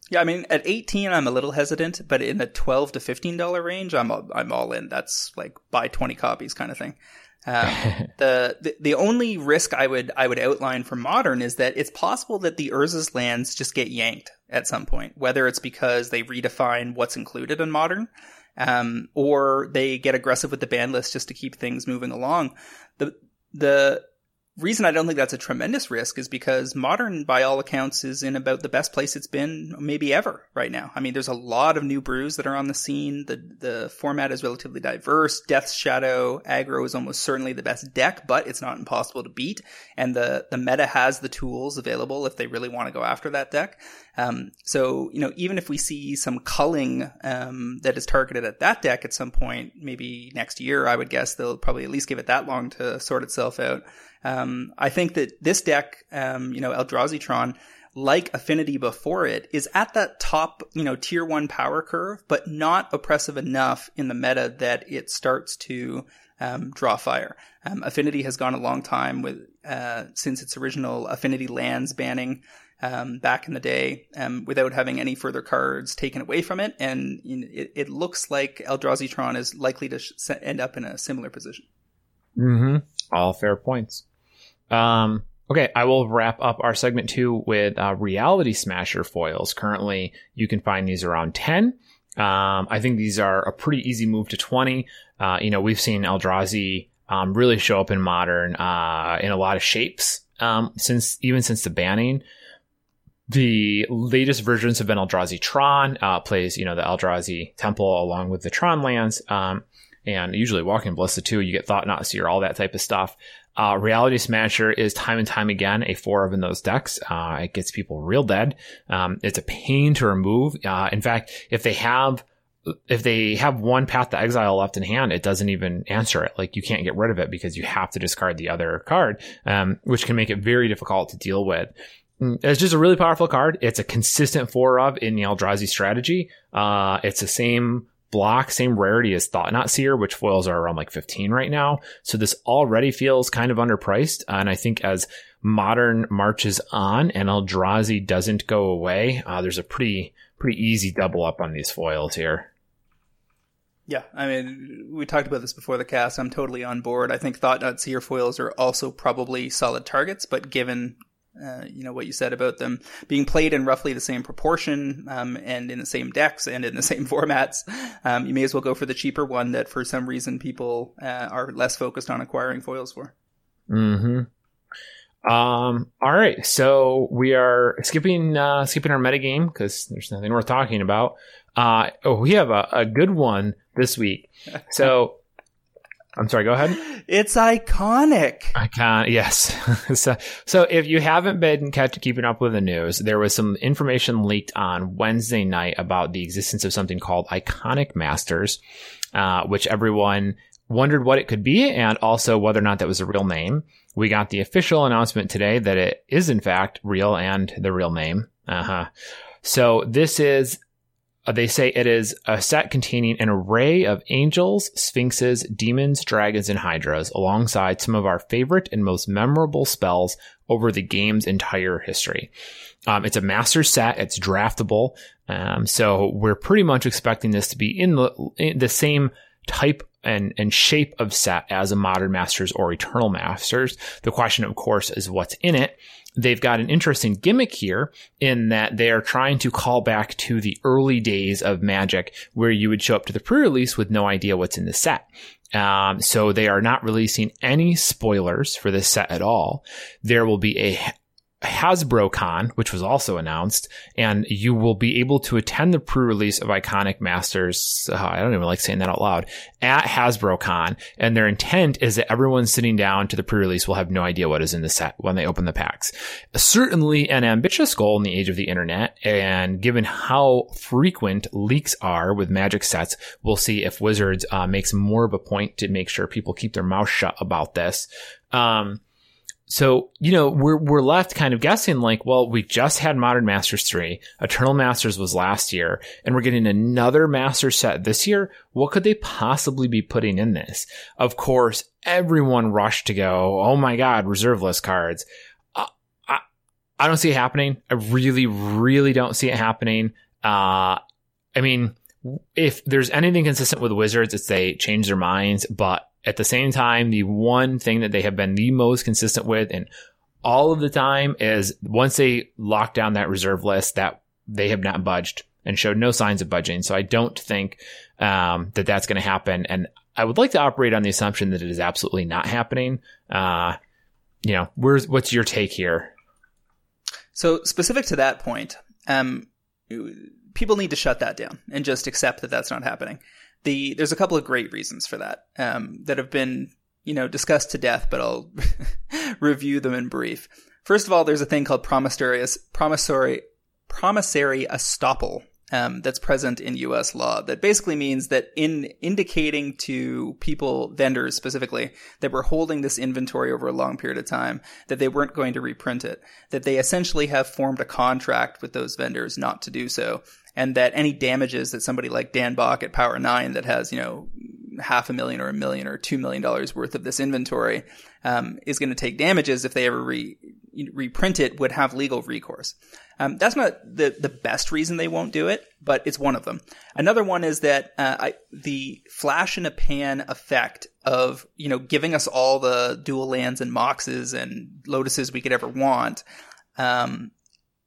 Yeah, I mean, at 18, I'm a little hesitant, but in the 12 to 15 dollar range, I'm I'm all in. That's like buy 20 copies kind of thing. Um, the, the, the only risk I would I would outline for modern is that it's possible that the Urza's lands just get yanked at some point, whether it's because they redefine what's included in modern, um, or they get aggressive with the ban list just to keep things moving along. The the reason I don't think that's a tremendous risk is because modern, by all accounts, is in about the best place it's been maybe ever right now. I mean, there's a lot of new brews that are on the scene. The the format is relatively diverse. Death's Shadow aggro is almost certainly the best deck, but it's not impossible to beat. And the the meta has the tools available if they really want to go after that deck. Um, so you know, even if we see some culling um, that is targeted at that deck at some point, maybe next year, I would guess they'll probably at least give it that long to sort itself out. Um, I think that this deck, um, you know, Eldrazi like Affinity before it, is at that top, you know, tier one power curve, but not oppressive enough in the meta that it starts to um, draw fire. Um, Affinity has gone a long time with uh, since its original Affinity lands banning um, back in the day um, without having any further cards taken away from it, and you know, it, it, looks like Eldrazi Tron is likely to sh- end up in a similar position. Mm-hmm. All fair points. Um, okay, I will wrap up our segment two with uh, Reality Smasher foils. Currently, you can find these around 10. Um, I think these are a pretty easy move to 20. Uh, you know, we've seen Eldrazi um, really show up in modern uh, in a lot of shapes um, since even since the banning. The latest versions have been Eldrazi Tron, uh, plays, you know, the Eldrazi Temple along with the Tron lands. Um, and usually Walking Ballista too, you get Thought-Knot Seer, all that type of stuff. Uh, Reality Smasher is time and time again a four of in those decks. Uh, it gets people real dead. Um, it's a pain to remove. Uh, in fact, if they have if they have one path to exile left in hand, it doesn't even answer it. Like you can't get rid of it because you have to discard the other card, um, which can make it very difficult to deal with. Mm, it's just a really powerful card. It's a consistent four of in the Eldrazi strategy. Uh, it's the same block, same rarity as Thought-Knot Seer, which foils are around like 15 right now. So this already feels kind of underpriced. And I think as modern marches on and Eldrazi doesn't go away, uh, there's a pretty, pretty easy double up on these foils here. Yeah, I mean, we talked about this before the cast. I'm totally on board. I think Thought-Knot Seer foils are also probably solid targets, but given uh, you know what you said about them being played in roughly the same proportion um, and in the same decks and in the same formats. Um, you may as well go for the cheaper one that for some reason people uh, are less focused on acquiring foils for. Hmm. Um. All right. So we are skipping uh, skipping our metagame because there's nothing worth talking about. Uh. Oh, we have a, a good one this week. So I'm sorry, go ahead. It's iconic. Icon, yes. so, so if you haven't been catch, keeping up with the news, there was some information leaked on Wednesday night about the existence of something called Iconic Masters, uh, which everyone wondered what it could be and also whether or not that was a real name. We got the official announcement today that it is in fact real and the real name. Uh huh. So this is they say it is a set containing an array of angels, sphinxes, demons, dragons, and hydras, alongside some of our favorite and most memorable spells over the game's entire history. Um, it's a master set. It's draftable. Um, so we're pretty much expecting this to be in the, in the same type and, and shape of set as a modern masters or eternal masters. The question, of course, is what's in it. They've got an interesting gimmick here in that they are trying to call back to the early days of magic where you would show up to the pre-release with no idea what's in the set. Um, so they are not releasing any spoilers for this set at all. There will be a Hasbro Con, which was also announced, and you will be able to attend the pre-release of Iconic Masters. Uh, I don't even like saying that out loud at Hasbro Con, and their intent is that everyone sitting down to the pre-release will have no idea what is in the set when they open the packs. Certainly an ambitious goal in the age of the internet, and given how frequent leaks are with Magic sets, we'll see if Wizards uh, makes more of a point to make sure people keep their mouth shut about this. Um, so you know we're we're left kind of guessing like well we just had modern masters 3 eternal masters was last year and we're getting another master set this year. What could they possibly be putting in this? Of course everyone rushed to go oh my god reserve list cards. Uh, I, I don't see it happening. I really really don't see it happening. Uh i mean if there's anything consistent with wizards it's they change their minds but at the same time, the one thing that they have been the most consistent with and all of the time is once they lock down that reserve list that they have not budged and showed no signs of budging. So I don't think um, that that's going to happen. And I would like to operate on the assumption that it is absolutely not happening. Uh, you know, where's what's your take here? So specific to that point, um, people need to shut that down and just accept that that's not happening the there's a couple of great reasons for that um, that have been you know discussed to death, but I'll review them in brief. First of all, there's a thing called promissory promissory promissory estoppel um, that's present in U.S. law that basically means that in indicating to people, vendors specifically, that we're holding this inventory over a long period of time, that they weren't going to reprint it, that they essentially have formed a contract with those vendors not to do so, and that any damages that somebody like Dan Bach at Power Nine that has you know half a million or a million or two million dollars worth of this inventory um, is going to take damages if they ever re- reprint it would have legal recourse. Um, that's not the the best reason they won't do it, but it's one of them. Another one is that uh, I, the flash in a pan effect of you know giving us all the dual lands and moxes and lotuses we could ever want um,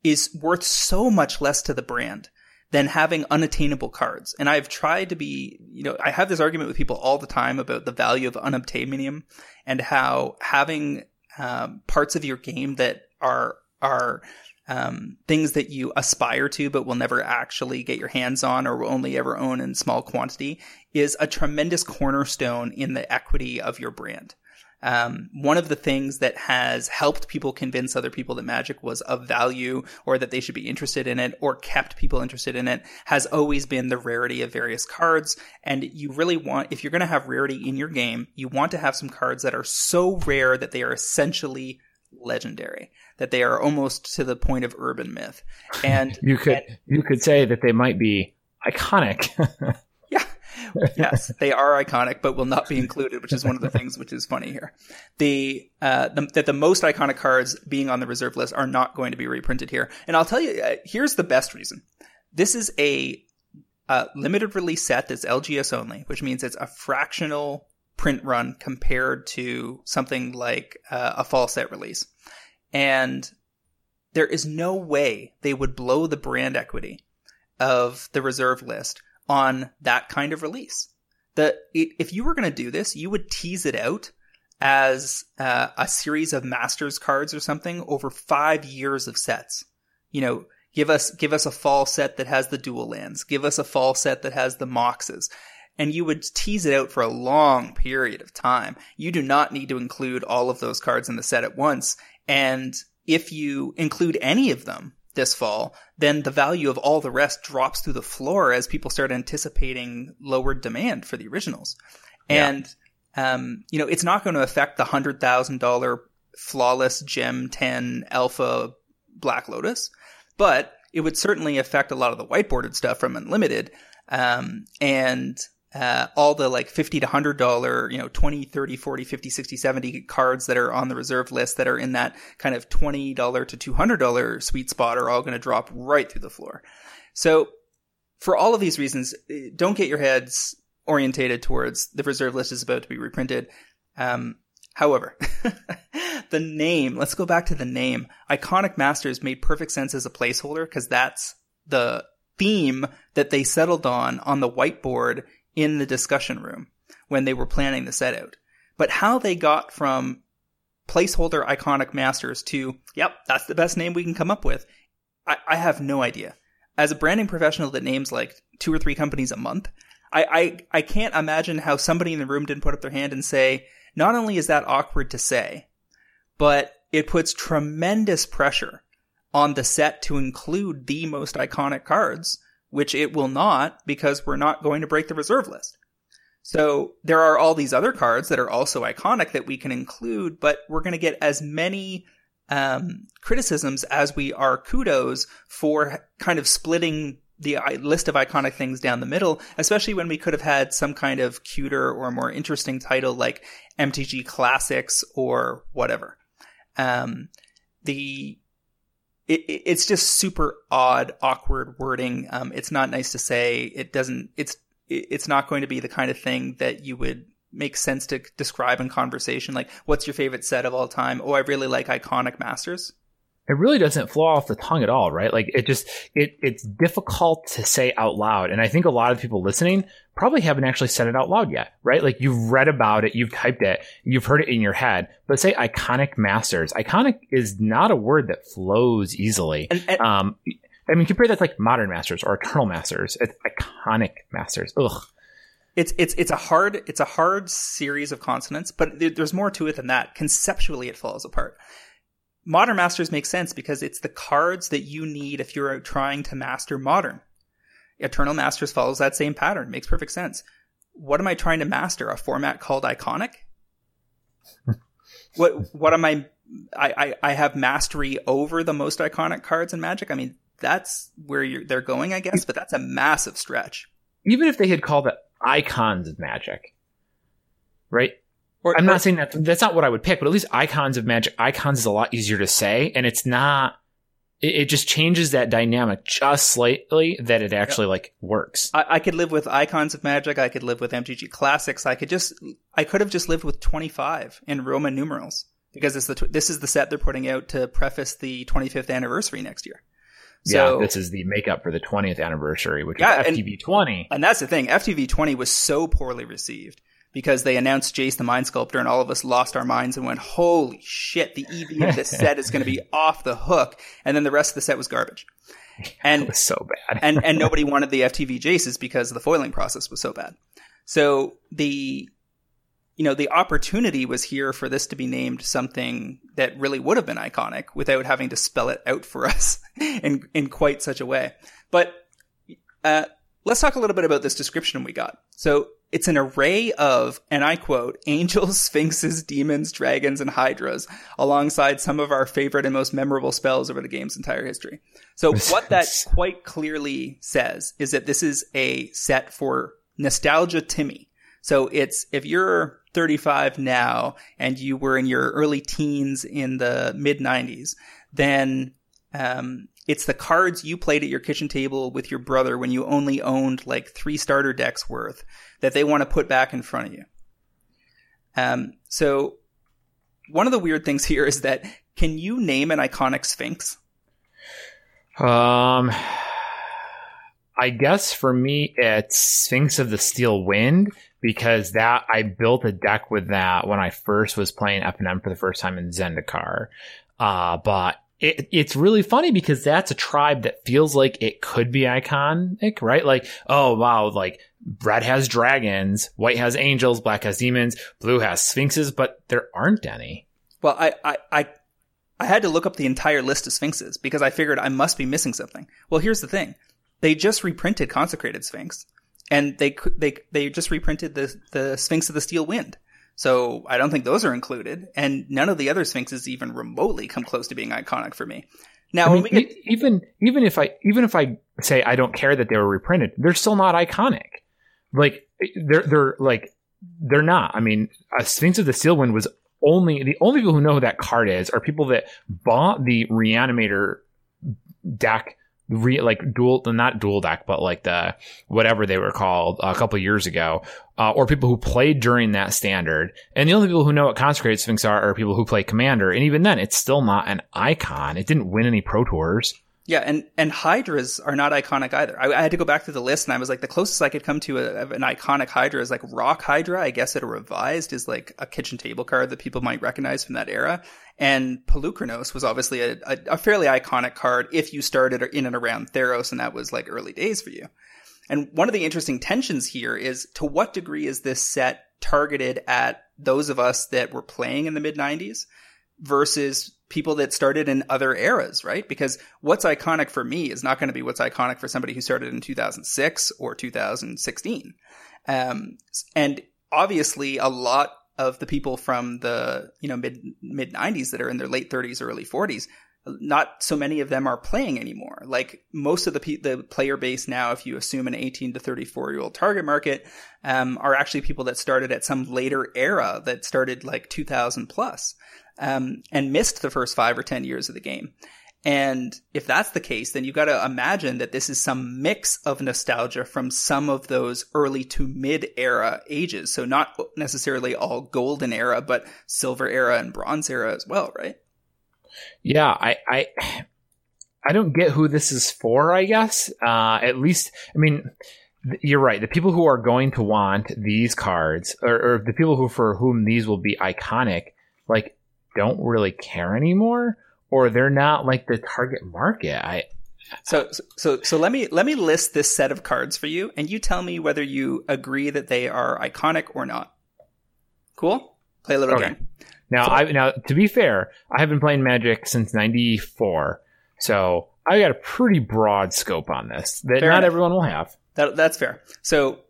is worth so much less to the brand than having unattainable cards. And I've tried to be, you know, I have this argument with people all the time about the value of unobtainium and how having um, parts of your game that are are um, things that you aspire to but will never actually get your hands on or will only ever own in small quantity is a tremendous cornerstone in the equity of your brand. Um, one of the things that has helped people convince other people that magic was of value or that they should be interested in it or kept people interested in it has always been the rarity of various cards. And you really want, if you're going to have rarity in your game, you want to have some cards that are so rare that they are essentially legendary, that they are almost to the point of urban myth. And you could, and, you could say that they might be iconic. yes, they are iconic, but will not be included, which is one of the things which is funny here. The, uh, the, that the most iconic cards being on the reserve list are not going to be reprinted here. And I'll tell you, uh, here's the best reason. This is a, a limited release set that's LGS only, which means it's a fractional print run compared to something like uh, a fall set release. And there is no way they would blow the brand equity of the reserve list on that kind of release. The it, if you were going to do this, you would tease it out as uh, a series of masters cards or something over five years of sets. You know, give us give us a fall set that has the dual lands. Give us a fall set that has the moxes. And you would tease it out for a long period of time. You do not need to include all of those cards in the set at once. And if you include any of them, this fall, then the value of all the rest drops through the floor as people start anticipating lower demand for the originals. Yeah. And, um, you know, it's not going to affect the hundred thousand dollar flawless gem 10 alpha Black Lotus, but it would certainly affect a lot of the white-bordered stuff from Unlimited. Um, and, uh, all the like 50 to 100 dollar, you know, 20, 30, 40, 50, 60, 70 cards that are on the reserve list that are in that kind of $20 to $200 sweet spot are all going to drop right through the floor. So for all of these reasons, don't get your heads orientated towards the reserve list is about to be reprinted. Um, however, the name, let's go back to the name. Iconic Masters made perfect sense as a placeholder because that's the theme that they settled on on the whiteboard in the discussion room when they were planning the set out. But how they got from placeholder iconic masters to, yep, that's the best name we can come up with, I, I have no idea. As a branding professional that names like two or three companies a month, I, I, I can't imagine how somebody in the room didn't put up their hand and say, not only is that awkward to say, but it puts tremendous pressure on the set to include the most iconic cards, which it will not because we're not going to break the reserve list. So there are all these other cards that are also iconic that we can include, but we're going to get as many um, criticisms as we are kudos for kind of splitting the list of iconic things down the middle, especially when we could have had some kind of cuter or more interesting title like MTG Classics or whatever. Um, the it, it's just super odd, awkward wording. Um, it's not nice to say. It doesn't. It's it's not going to be the kind of thing that you would make sense to describe in conversation. Like, what's your favorite set of all time? Oh, I really like iconic masters it really doesn't flow off the tongue at all, right? Like it just it it's difficult to say out loud. And I think a lot of people listening probably haven't actually said it out loud yet, right? Like you've read about it, you've typed it, you've heard it in your head. But say iconic masters. Iconic is not a word that flows easily. And, and, um I mean compare that to like modern masters or eternal masters. It's iconic masters. Ugh. It's it's it's a hard it's a hard series of consonants, but there's more to it than that. Conceptually, it falls apart. Modern Masters makes sense because it's the cards that you need if you're trying to master Modern. Eternal Masters follows that same pattern. Makes perfect sense. What am I trying to master? A format called Iconic? what what am I, I I have mastery over the most iconic cards in Magic. I mean, that's where they're going, I guess, but that's a massive stretch. Even if they had called it Icons of Magic, right? Or, I'm not saying that that's not what I would pick, but at least icons of magic, icons is a lot easier to say, and it's not. It, it just changes that dynamic just slightly that it actually yep. like works. I, I, could live with icons of magic. I could live with MTG classics. I could just, I could have just lived with 25 in Roman numerals because it's the this is the set they're putting out to preface the 25th anniversary next year. So, yeah, this is the makeup for the 20th anniversary, which yeah, is FTV 20. And, and that's the thing. FTV 20 was so poorly received because they announced Jace the Mind Sculptor and all of us lost our minds and went, holy shit, the EV of this set is going to be off the hook. And then the rest of the set was garbage. And it was so bad. and, and nobody wanted the FTV Jaces because the foiling process was so bad. So the, you know, the opportunity was here for this to be named something that really would have been iconic without having to spell it out for us in, in quite such a way. But, uh, let's talk a little bit about this description we got. So it's an array of, and I quote, angels, sphinxes, demons, dragons, and hydras, alongside some of our favorite and most memorable spells over the game's entire history. So what that quite clearly says is that this is a set for nostalgia Timmy. So it's, if you're 35 now and you were in your early teens in the mid 90s, then um, it's the cards you played at your kitchen table with your brother when you only owned like three starter decks worth that they want to put back in front of you. Um, so one of the weird things here is that can you name an iconic Sphinx? Um, I guess for me it's Sphinx of the Steel Wind because that I built a deck with that when I first was playing FNM for the first time in Zendikar. Uh, but it, it's really funny because that's a tribe that feels like it could be iconic, right? Like, oh wow, like red has dragons, white has angels, black has demons, blue has sphinxes, but there aren't any. Well, I, I, I, I had to look up the entire list of sphinxes because I figured I must be missing something. Well, here's the thing. They just reprinted Consecrated Sphinx and they, they, they just reprinted the, the Sphinx of the Steel Wind. So I don't think those are included, and none of the other Sphinxes even remotely come close to being iconic for me. Now, I mean, get- even even if I even if I say I don't care that they were reprinted, they're still not iconic. Like they're they're like they're not. I mean, a Sphinx of the Steel Wind was only the only people who know who that card is are people that bought the Reanimator deck re, like dual, not dual deck, but like the whatever they were called a couple years ago, uh, or people who played during that standard. And the only people who know what Consecrated Sphinx are are people who play Commander. And even then, it's still not an icon. It didn't win any Pro Tours. Yeah, and and hydras are not iconic either. I, I, had to go back to the list, and I was like, the closest I could come to a, an iconic hydra is like Rock Hydra. I guess it a revised is like a kitchen table card that people might recognize from that era. And Polukranos was obviously a, a, a fairly iconic card if you started in and around Theros, and that was like early days for you. And one of the interesting tensions here is to what degree is this set targeted at those of us that were playing in the mid 90s versus people that started in other eras, right? Because what's iconic for me is not going to be what's iconic for somebody who started in 2006 or 2016. Um, and obviously a lot of the people from the, you know, mid, mid 90s that are in their late 30s, early 40s, not so many of them are playing anymore. Like most of the pe- the player base now, if you assume an 18 to 34 year old target market, um, are actually people that started at some later era that started like 2000 plus um, and missed the first five or 10 years of the game. And if that's the case, then you've got to imagine that this is some mix of nostalgia from some of those early to mid era ages. So not necessarily all golden era, but silver era and bronze era as well, right? Yeah, I, I, I don't get who this is for. I guess, uh, at least, I mean, you're right. The people who are going to want these cards, or, or the people who for whom these will be iconic, like don't really care anymore or they're not like the target market. I so so so let me let me list this set of cards for you and you tell me whether you agree that they are iconic or not. Cool? Play a little okay. game. Now I now to be fair, I have been playing Magic since 94. So I got a pretty broad scope on this that not enough. everyone will have. That, that's fair. So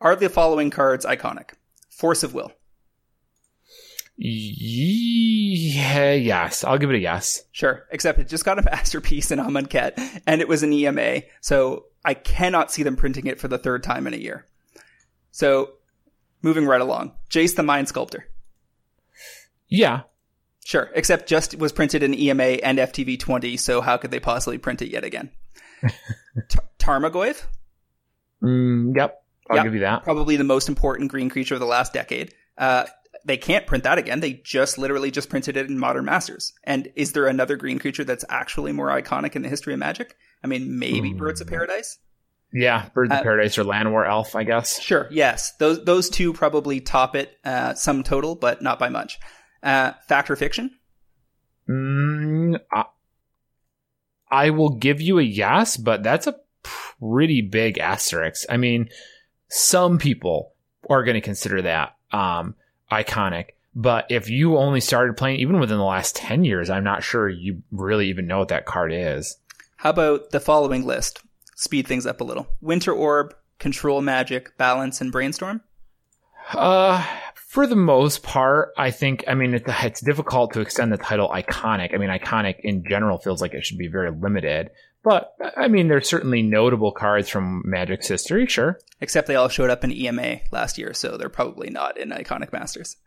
are the following cards iconic? Force of Will. Yeah, yes, I'll give it a yes. Sure, except it just got a masterpiece in Amonkhet, and it was an EMA, so I cannot see them printing it for the third time in a year. So, moving right along, Jace the Mind Sculptor. Yeah. Sure, except just was printed in EMA and FTV 20, so how could they possibly print it yet again? T- Tarmogoyf? Mm, yep, I'll yep. give you that. Probably the most important green creature of the last decade. Uh, they can't print that again. They just literally just printed it in Modern Masters. And is there another green creature that's actually more iconic in the history of Magic? I mean, maybe mm. Birds of Paradise. Yeah, Birds uh, of Paradise or Llanowar Elf, I guess. Sure. Yes, those those two probably top it uh, sum total, but not by much. Uh, fact or fiction? Mm, I, I will give you a yes, but that's a pretty big asterisk. I mean, some people are going to consider that. Um, iconic. But if you only started playing even within the last 10 years, I'm not sure you really even know what that card is. How about the following list? Speed things up a little. Winter Orb, Control Magic, Balance, and Brainstorm? Uh, for the most part, I think, I mean, it's, it's difficult to extend the title iconic. I mean, iconic in general feels like it should be very limited. But I mean, there's certainly notable cards from Magic's history, sure. Except they all showed up in EMA last year, so they're probably not in Iconic Masters.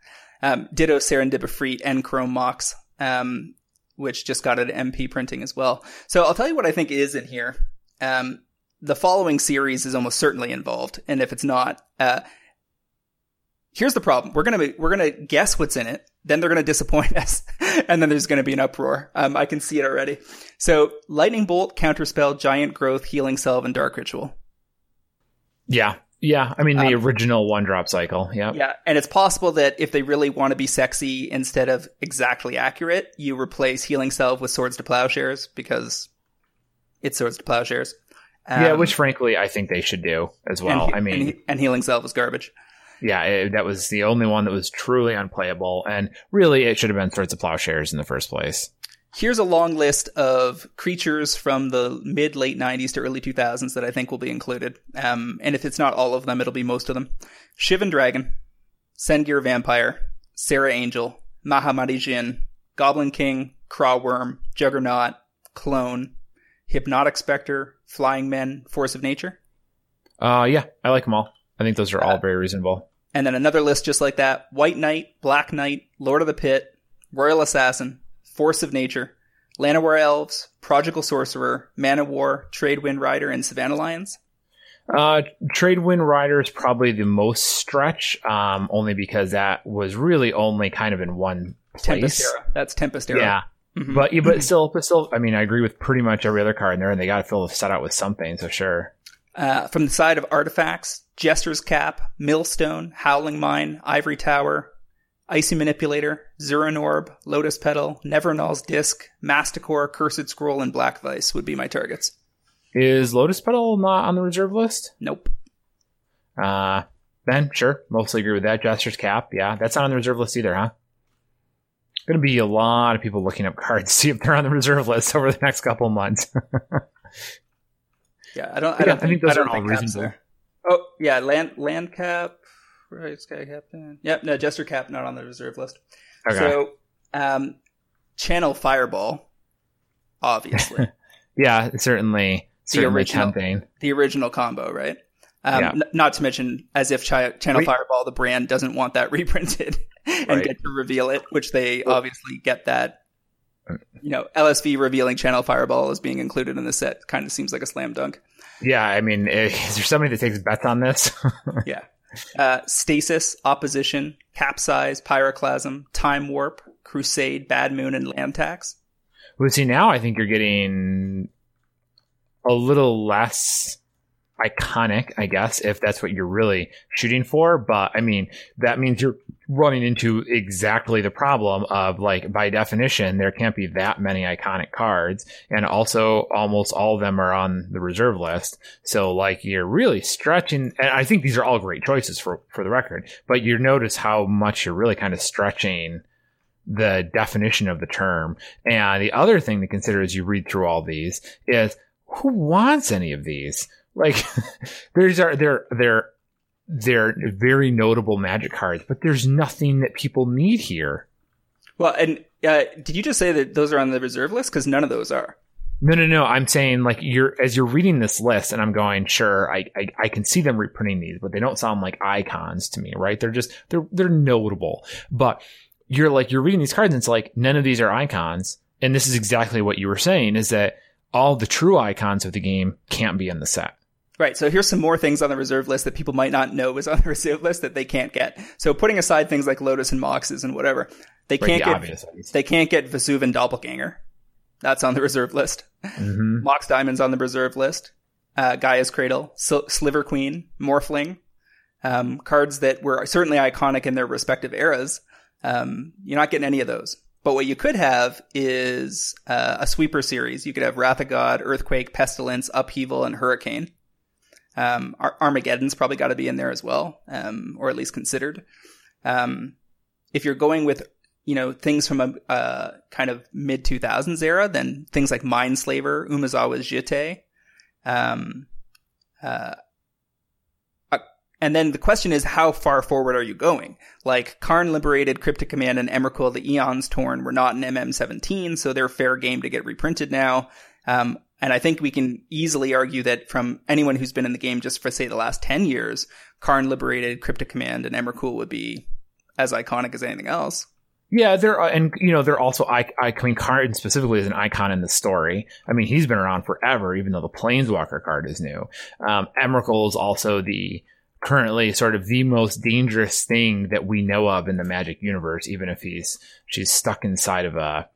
Um, ditto Serendipifreet and Chrome Mox, um, which just got an MP printing as well. So I'll tell you what I think is in here. Um, the following series is almost certainly involved, and if it's not, uh, here's the problem: we're gonna we're gonna guess what's in it, then they're gonna disappoint us, and then there's gonna be an uproar. Um, I can see it already. So, lightning bolt, counterspell, giant growth, healing salve, and dark ritual. Yeah, yeah. I mean, the um, original one drop cycle. Yeah, yeah. And it's possible that if they really want to be sexy instead of exactly accurate, you replace healing salve with swords to plowshares because it's swords to plowshares. Um, yeah, which frankly I think they should do as well. And, I mean, and, and healing salve is garbage yeah, it, that was the only one that was truly unplayable, and really it should have been Swords of Plowshares in the first place. Here's a long list of creatures from the mid late 90s to early 2000s that I think will be included. Um, and if it's not all of them, it'll be most of them. Shivan Dragon, Sengir Vampire, Serra Angel, Mahamoti Djinn, Goblin King, Craw Wurm, Juggernaut, Clone, Hypnotic Spectre, Flying Men, Force of Nature. Uh, yeah, I like them all. I think those are all uh, very reasonable. And then another list just like that White Knight, Black Knight, Lord of the Pit, Royal Assassin, Force of Nature, Llanowar Elves, Prodigal Sorcerer, Mana War, Tradewind Rider, and Savannah Lions? Uh, Tradewind Rider is probably the most stretch, um, only because that was really only kind of in one place. Tempest era. That's Tempest era. Yeah. Mm-hmm. But but still, but still, I mean, I agree with pretty much every other card in there, and they got to fill the set out with something. So sure. Uh, from the side of artifacts, Jester's Cap, Millstone, Howling Mine, Ivory Tower, Icy Manipulator, Zuran Orb, Lotus Petal, Nevinyrral's Disk, Masticore, Cursed Scroll, and Black Vise would be my targets. Is Lotus Petal not on the reserve list? Nope. Uh, then sure, mostly agree with that. Jester's Cap, yeah, that's not on the reserve list either, huh? Going to be a lot of people looking up cards to see if they're on the reserve list over the next couple months. yeah, I don't. I, don't I think those I are all reasonable. Oh yeah, land land cap, right? Sky captain. Yep, no, Jester cap not on the reserve list. Okay. So, um, channel Fireball, obviously. yeah, certainly. Certainly original, tempting. The original combo, right? Um, Yeah. n- not to mention, as if Chi- Channel Re- Fireball, the brand, doesn't want that reprinted and Right. get to reveal it, which they obviously get that. You know, LSV revealing Channel Fireball as being included in the set kind of seems like a slam dunk. Yeah, I mean, eh, is there somebody that takes bets on this? Yeah. Uh, stasis, Opposition, Capsize, Pyroclasm, Time Warp, Crusade, Bad Moon, and Land Tax. well, see, now I think you're getting a little less iconic, I guess, if that's what you're really shooting for. But I mean, that means you're running into exactly the problem of like, by definition, there can't be that many iconic cards. And also almost all of them are on the reserve list. So like you're really stretching. And I think these are all great choices for, for the record, but you notice how much you're really kind of stretching the definition of the term. And the other thing to consider as you read through all these is who wants any of these? Like there's are they're they're they're very notable magic cards, but there's nothing that people need here. Well, and uh, did you just say that those are on the reserve list? Because none of those are. No, no, no. I'm saying like you're as you're reading this list, and I'm going, sure, I, I I can see them reprinting these, but they don't sound like icons to me, right? They're just they're they're notable, but you're like you're reading these cards, and it's like none of these are icons, and this is exactly what you were saying is that all the true icons of the game can't be in the set. Right. So here's some more things on the reserve list that people might not know is on the reserve list that they can't get. So putting aside things like Lotus and Moxes and whatever, they Right, can't the get obvious they can't get Vesuvian Doppelganger. That's on the reserve list. Mhm. Mox Diamond's on the reserve list. Uh, Gaia's Cradle, Sil- Sliver Queen, Morphling, um, cards that were certainly iconic in their respective eras. Um, you're not getting any of those. But what you could have is uh, a sweeper series. You could have Wrath of God, Earthquake, Pestilence, Upheaval, and Hurricane. Um, Ar- Armageddon's probably got to be in there as well, um, or at least considered. Um, if you're going with you know things from a uh, kind of mid 2000s era, then things like Mindslaver, Umezawa's Jitte, um, uh, uh, and then the question is, how far forward are you going? Like, Karn Liberated, Cryptic Command, and Emrakul, the Eons Torn were not in MM17, so they're fair game to get reprinted now. Um, and I think we can easily argue that from anyone who's been in the game just for, say, the last 10 years, Karn Liberated, Cryptic Command, and Emrakul would be as iconic as anything else. Yeah, they're and you know they're also I, I mean Karn specifically is an icon in the story. I mean he's been around forever, even though the Planeswalker card is new. Um, Emrakul is also the currently sort of the most dangerous thing that we know of in the Magic universe, even if he's she's stuck inside of a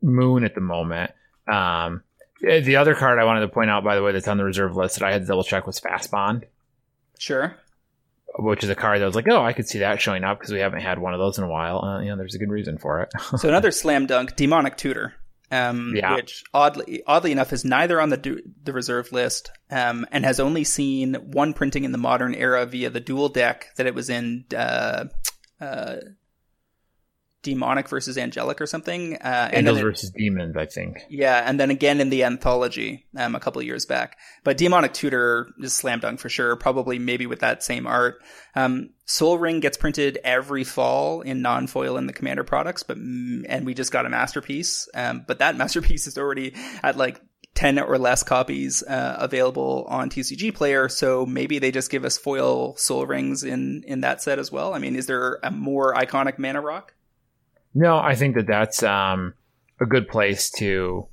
moon at the moment. Um, the other card I wanted to point out, by the way, that's on the reserve list that I had to double check was Fast Bond Sure. which is a card that was like, oh, I could see that showing up because we haven't had one of those in a while. Uh, you know, there's a good reason for it. So another slam dunk, Demonic Tutor, um, Yeah. which oddly oddly enough is neither on the du- the reserve list, um, and has only seen one printing in the modern era via the dual deck that it was in. Uh, uh, Demonic versus Angelic or something, uh, Angels it- versus Demons, I think. yeah, and then again in the anthology um, a couple of years back. But Demonic Tutor is slam dunk for sure. Probably maybe with that same art. Um, Sol Ring gets printed every fall in non foil in the Commander products, but mm, and we just got a masterpiece. Um, but that masterpiece is already at like. 10 or less copies uh, available on TCG Player, so maybe they just give us foil Sol Rings in in that set as well. I mean, is there a more iconic mana rock? No, I think that that's um, a good place to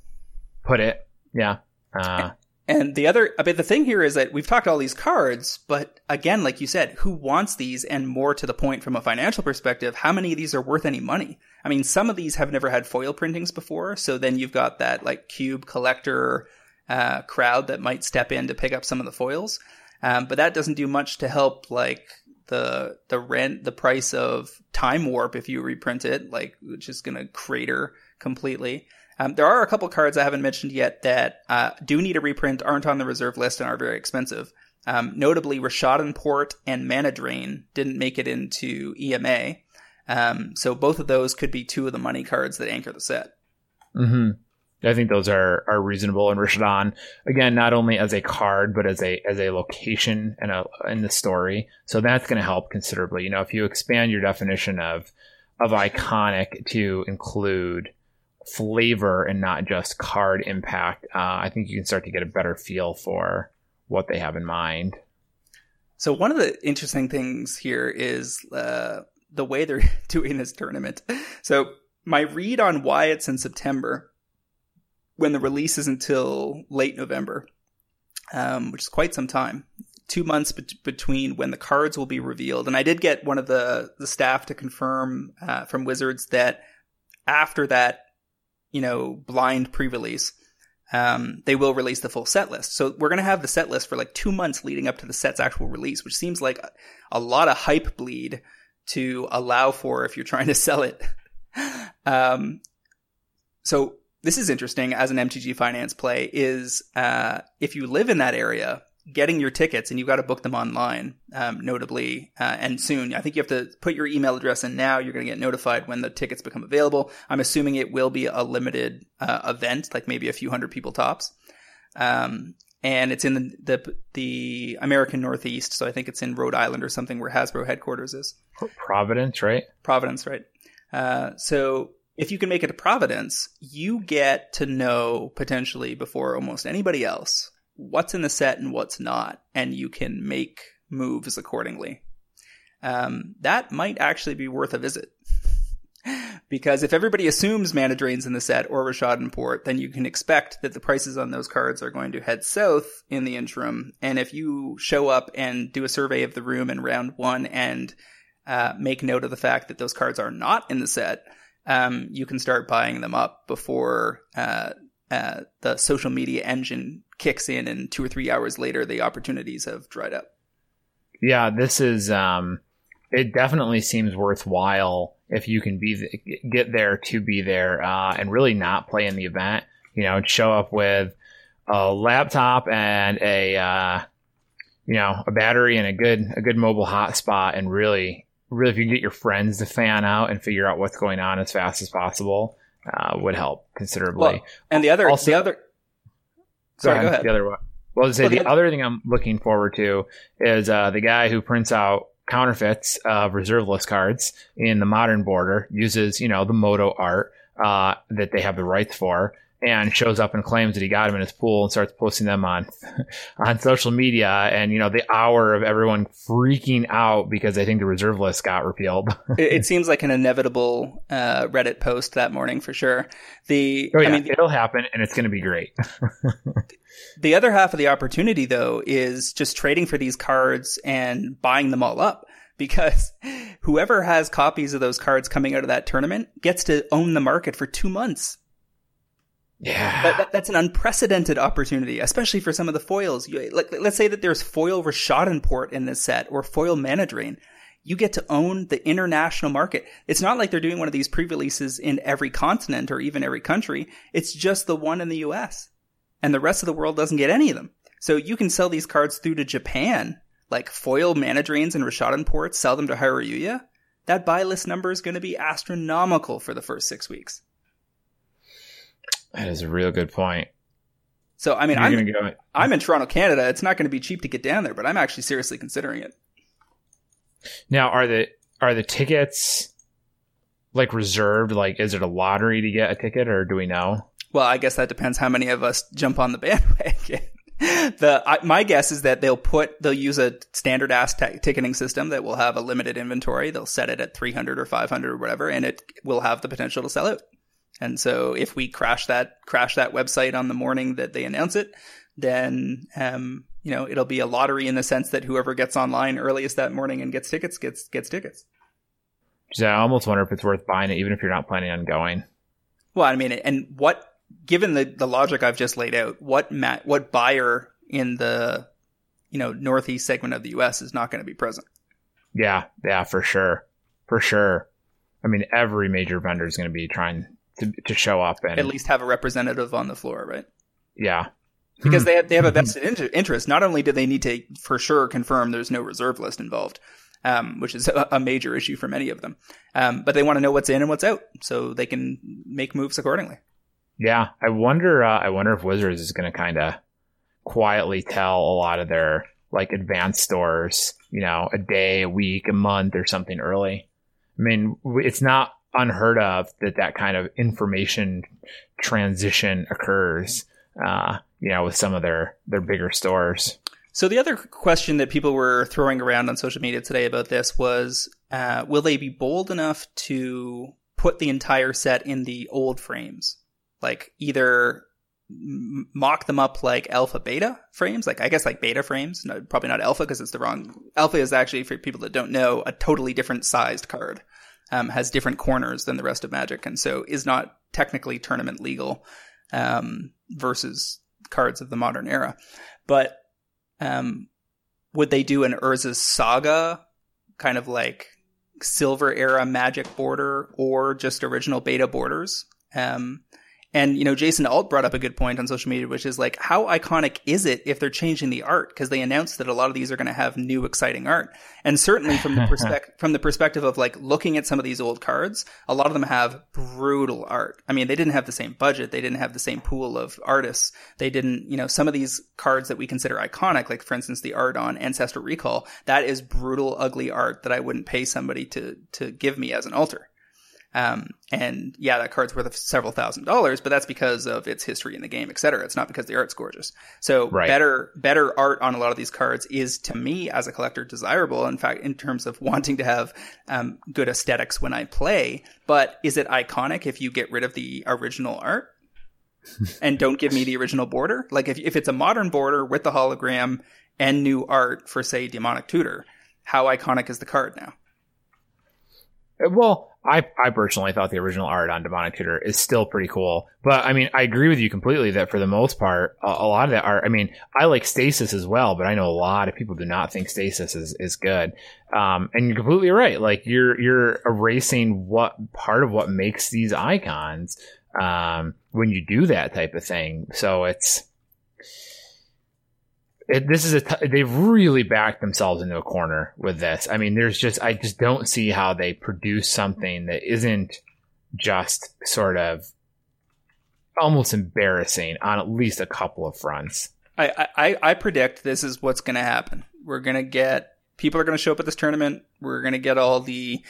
put it. Yeah. Uh, and the other, but the thing here is that we've talked all these cards, but again, like you said, who wants these? And more to the point from a financial perspective, how many of these are worth any money? I mean, some of these have never had foil printings before. So then you've got that like cube collector, uh, crowd that might step in to pick up some of the foils. Um, but that doesn't do much to help like the, the rent, the price of time warp if you reprint it, like, which is going to crater completely. Um, there are a couple cards I haven't mentioned yet that uh, do need a reprint, aren't on the reserve list, and are very expensive. Um, notably, Rishadan Port and Mana Drain didn't make it into EMA. Um, so both of those could be two of the money cards that anchor the set. Mm-hmm. I think those are are reasonable. And Rishadan, again, not only as a card, but as a as a location and a in the story. So that's going to help considerably. You know, if you expand your definition of of iconic to include flavor and not just card impact, uh, I think you can start to get a better feel for what they have in mind. So one of the interesting things here is uh, the way they're doing this tournament. So my read on why it's in September, when the release is until late November, um, which is quite some time. Two months be- between when the cards will be revealed, and I did get one of the the staff to confirm uh, from Wizards that after that you know, blind pre-release, um, they will release the full set list. So we're going to have the set list for like two months leading up to the set's actual release, which seems like a, a lot of hype bleed to allow for if you're trying to sell it. um, so this is interesting as an MTG finance play is, uh, if you live in that area, getting your tickets and you've got to book them online, um, notably, uh, and soon. I think you have to put your email address in now. You're going to get notified when the tickets become available. I'm assuming it will be a limited uh, event, like maybe a few hundred people tops. Um, and it's in the, the, the American Northeast, so I think it's in Rhode Island or something where Hasbro headquarters is. Providence, right? Providence, right? Uh, so if you can make it to Providence, you get to know potentially before almost anybody else what's in the set and what's not, and you can make moves accordingly. Um, that might actually be worth a visit. because if everybody assumes mana drains in the set or Rishadan Port, then you can expect that the prices on those cards are going to head south in the interim. And if you show up and do a survey of the room in round one and uh, make note of the fact that those cards are not in the set, um, you can start buying them up before uh, uh, the social media engine kicks in, and two or three hours later, the opportunities have dried up. Yeah, this is. Um, it definitely seems worthwhile if you can be get there to be there uh, and really not play in the event. You know, show up with a laptop and a uh, you know a battery and a good a good mobile hotspot, and really really if you can get your friends to fan out and figure out what's going on as fast as possible uh, would help considerably. Well, and the other, also, the other, sorry, go ahead. The other one. Well, to say well, the, the other thing I'm looking forward to is uh, the guy who prints out counterfeits of reserve list cards in the modern border uses you know the moto art uh, that they have the rights for and shows up and claims that he got them in his pool and starts posting them on on social media. And you know the hour of everyone freaking out because they think the reserve list got repealed. It, it, seems like an inevitable uh, reddit post that morning for sure. The oh, yeah, I mean, it'll happen and it's going to be great. The other half of the opportunity though is just trading for these cards and buying them all up because whoever has copies of those cards coming out of that tournament gets to own the market for two months yeah, that, that, that's an unprecedented opportunity, especially for some of the foils. You, like, let's say that there's foil Rishadan Port in this set or foil Mana Drain. You get to own the international market. It's not like they're doing one of these pre-releases in every continent or even every country. It's just the one in the US. And the rest of the world doesn't get any of them. So you can sell these cards through to Japan, like foil Mana Drains and Rishadan Ports, sell them to Hareruya. That buy list number is going to be astronomical for the first six weeks. That is a real good point. So I mean, You're I'm go. I'm in Toronto, Canada. It's not going to be cheap to get down there, but I'm actually seriously considering it. Now, are the are the tickets like reserved? Like, is it a lottery to get a ticket, or do we know? Well, I guess that depends how many of us jump on the bandwagon. the I, my guess is that they'll put they'll use a standard ass t- ticketing system that will have a limited inventory. They'll set it at 300 or 500 or whatever, and it will have the potential to sell out. And so if we crash that crash that website on the morning that they announce it, then um, you know it'll be a lottery in the sense that whoever gets online earliest that morning and gets tickets gets gets tickets. So I almost wonder if it's worth buying it, even if you're not planning on going. Well, I mean, and what given the the logic I've just laid out, what ma- what buyer in the you know northeast segment of the U.S. is not going to be present? Yeah, yeah, for sure, for sure. I mean, every major vendor is going to be trying to to show up and at least have a representative on the floor, right? Yeah, because they have, they have a vested interest. Not only do they need to for sure confirm there's no reserve list involved, um, which is a, a, major issue for many of them, um, but they want to know what's in and what's out so they can make moves accordingly. Yeah, I wonder. Uh, I wonder if Wizards is going to kind of quietly tell a lot of their like advanced stores, you know, a day, a week, a month, or something early. I mean, it's not unheard of that that kind of information transition occurs. Uh, you know, with some of their their bigger stores. So the other question that people were throwing around on social media today about this was, uh, will they be bold enough to put the entire set in the old frames, like either mock them up like alpha beta frames like i guess like beta frames no, probably not alpha because it's the wrong alpha is actually for people that don't know a totally different sized card um, has different corners than the rest of magic and so is not technically tournament legal um, versus cards of the modern era. But um, would they do an Urza's Saga kind of like silver era magic border or just original beta borders? Um, and, you know, Jason Alt brought up a good point on social media, which is like, how iconic is it if they're changing the art? Because they announced that a lot of these are going to have new, exciting art. And certainly from the perspective, from the perspective of like looking at some of these old cards, a lot of them have brutal art. I mean, they didn't have the same budget. They didn't have the same pool of artists. They didn't, you know, some of these cards that we consider iconic, like for instance, the art on Ancestral Recall, that is brutal, ugly art that I wouldn't pay somebody to, to give me as an altar. Um, and yeah, that card's worth several thousand dollars, but that's because of its history in the game, et cetera. It's not because the art's gorgeous. So right. better, better art on a lot of these cards is to me as a collector desirable. In fact, in terms of wanting to have, um, good aesthetics when I play, but is it iconic if you get rid of the original art? and don't give me the original border. Like if, if it's a modern border with the hologram and new art for say demonic tutor, how iconic is the card now? Well, I, I personally thought the original art on Demonic Tutor is still pretty cool. But I mean, I agree with you completely that for the most part, a, a, lot of that art, I mean, I like Stasis as well, but I know a lot of people do not think Stasis is, is good. Um, and you're completely right. Like you're, you're erasing what part of what makes these icons, um, when you do that type of thing. So it's, it, this is a t- they've really backed themselves into a corner with this. I mean, there's just I just don't see how they produce something that isn't just sort of almost embarrassing on at least a couple of fronts. I I, I predict this is what's going to happen. We're going to get people are going to show up at this tournament. We're going to get all the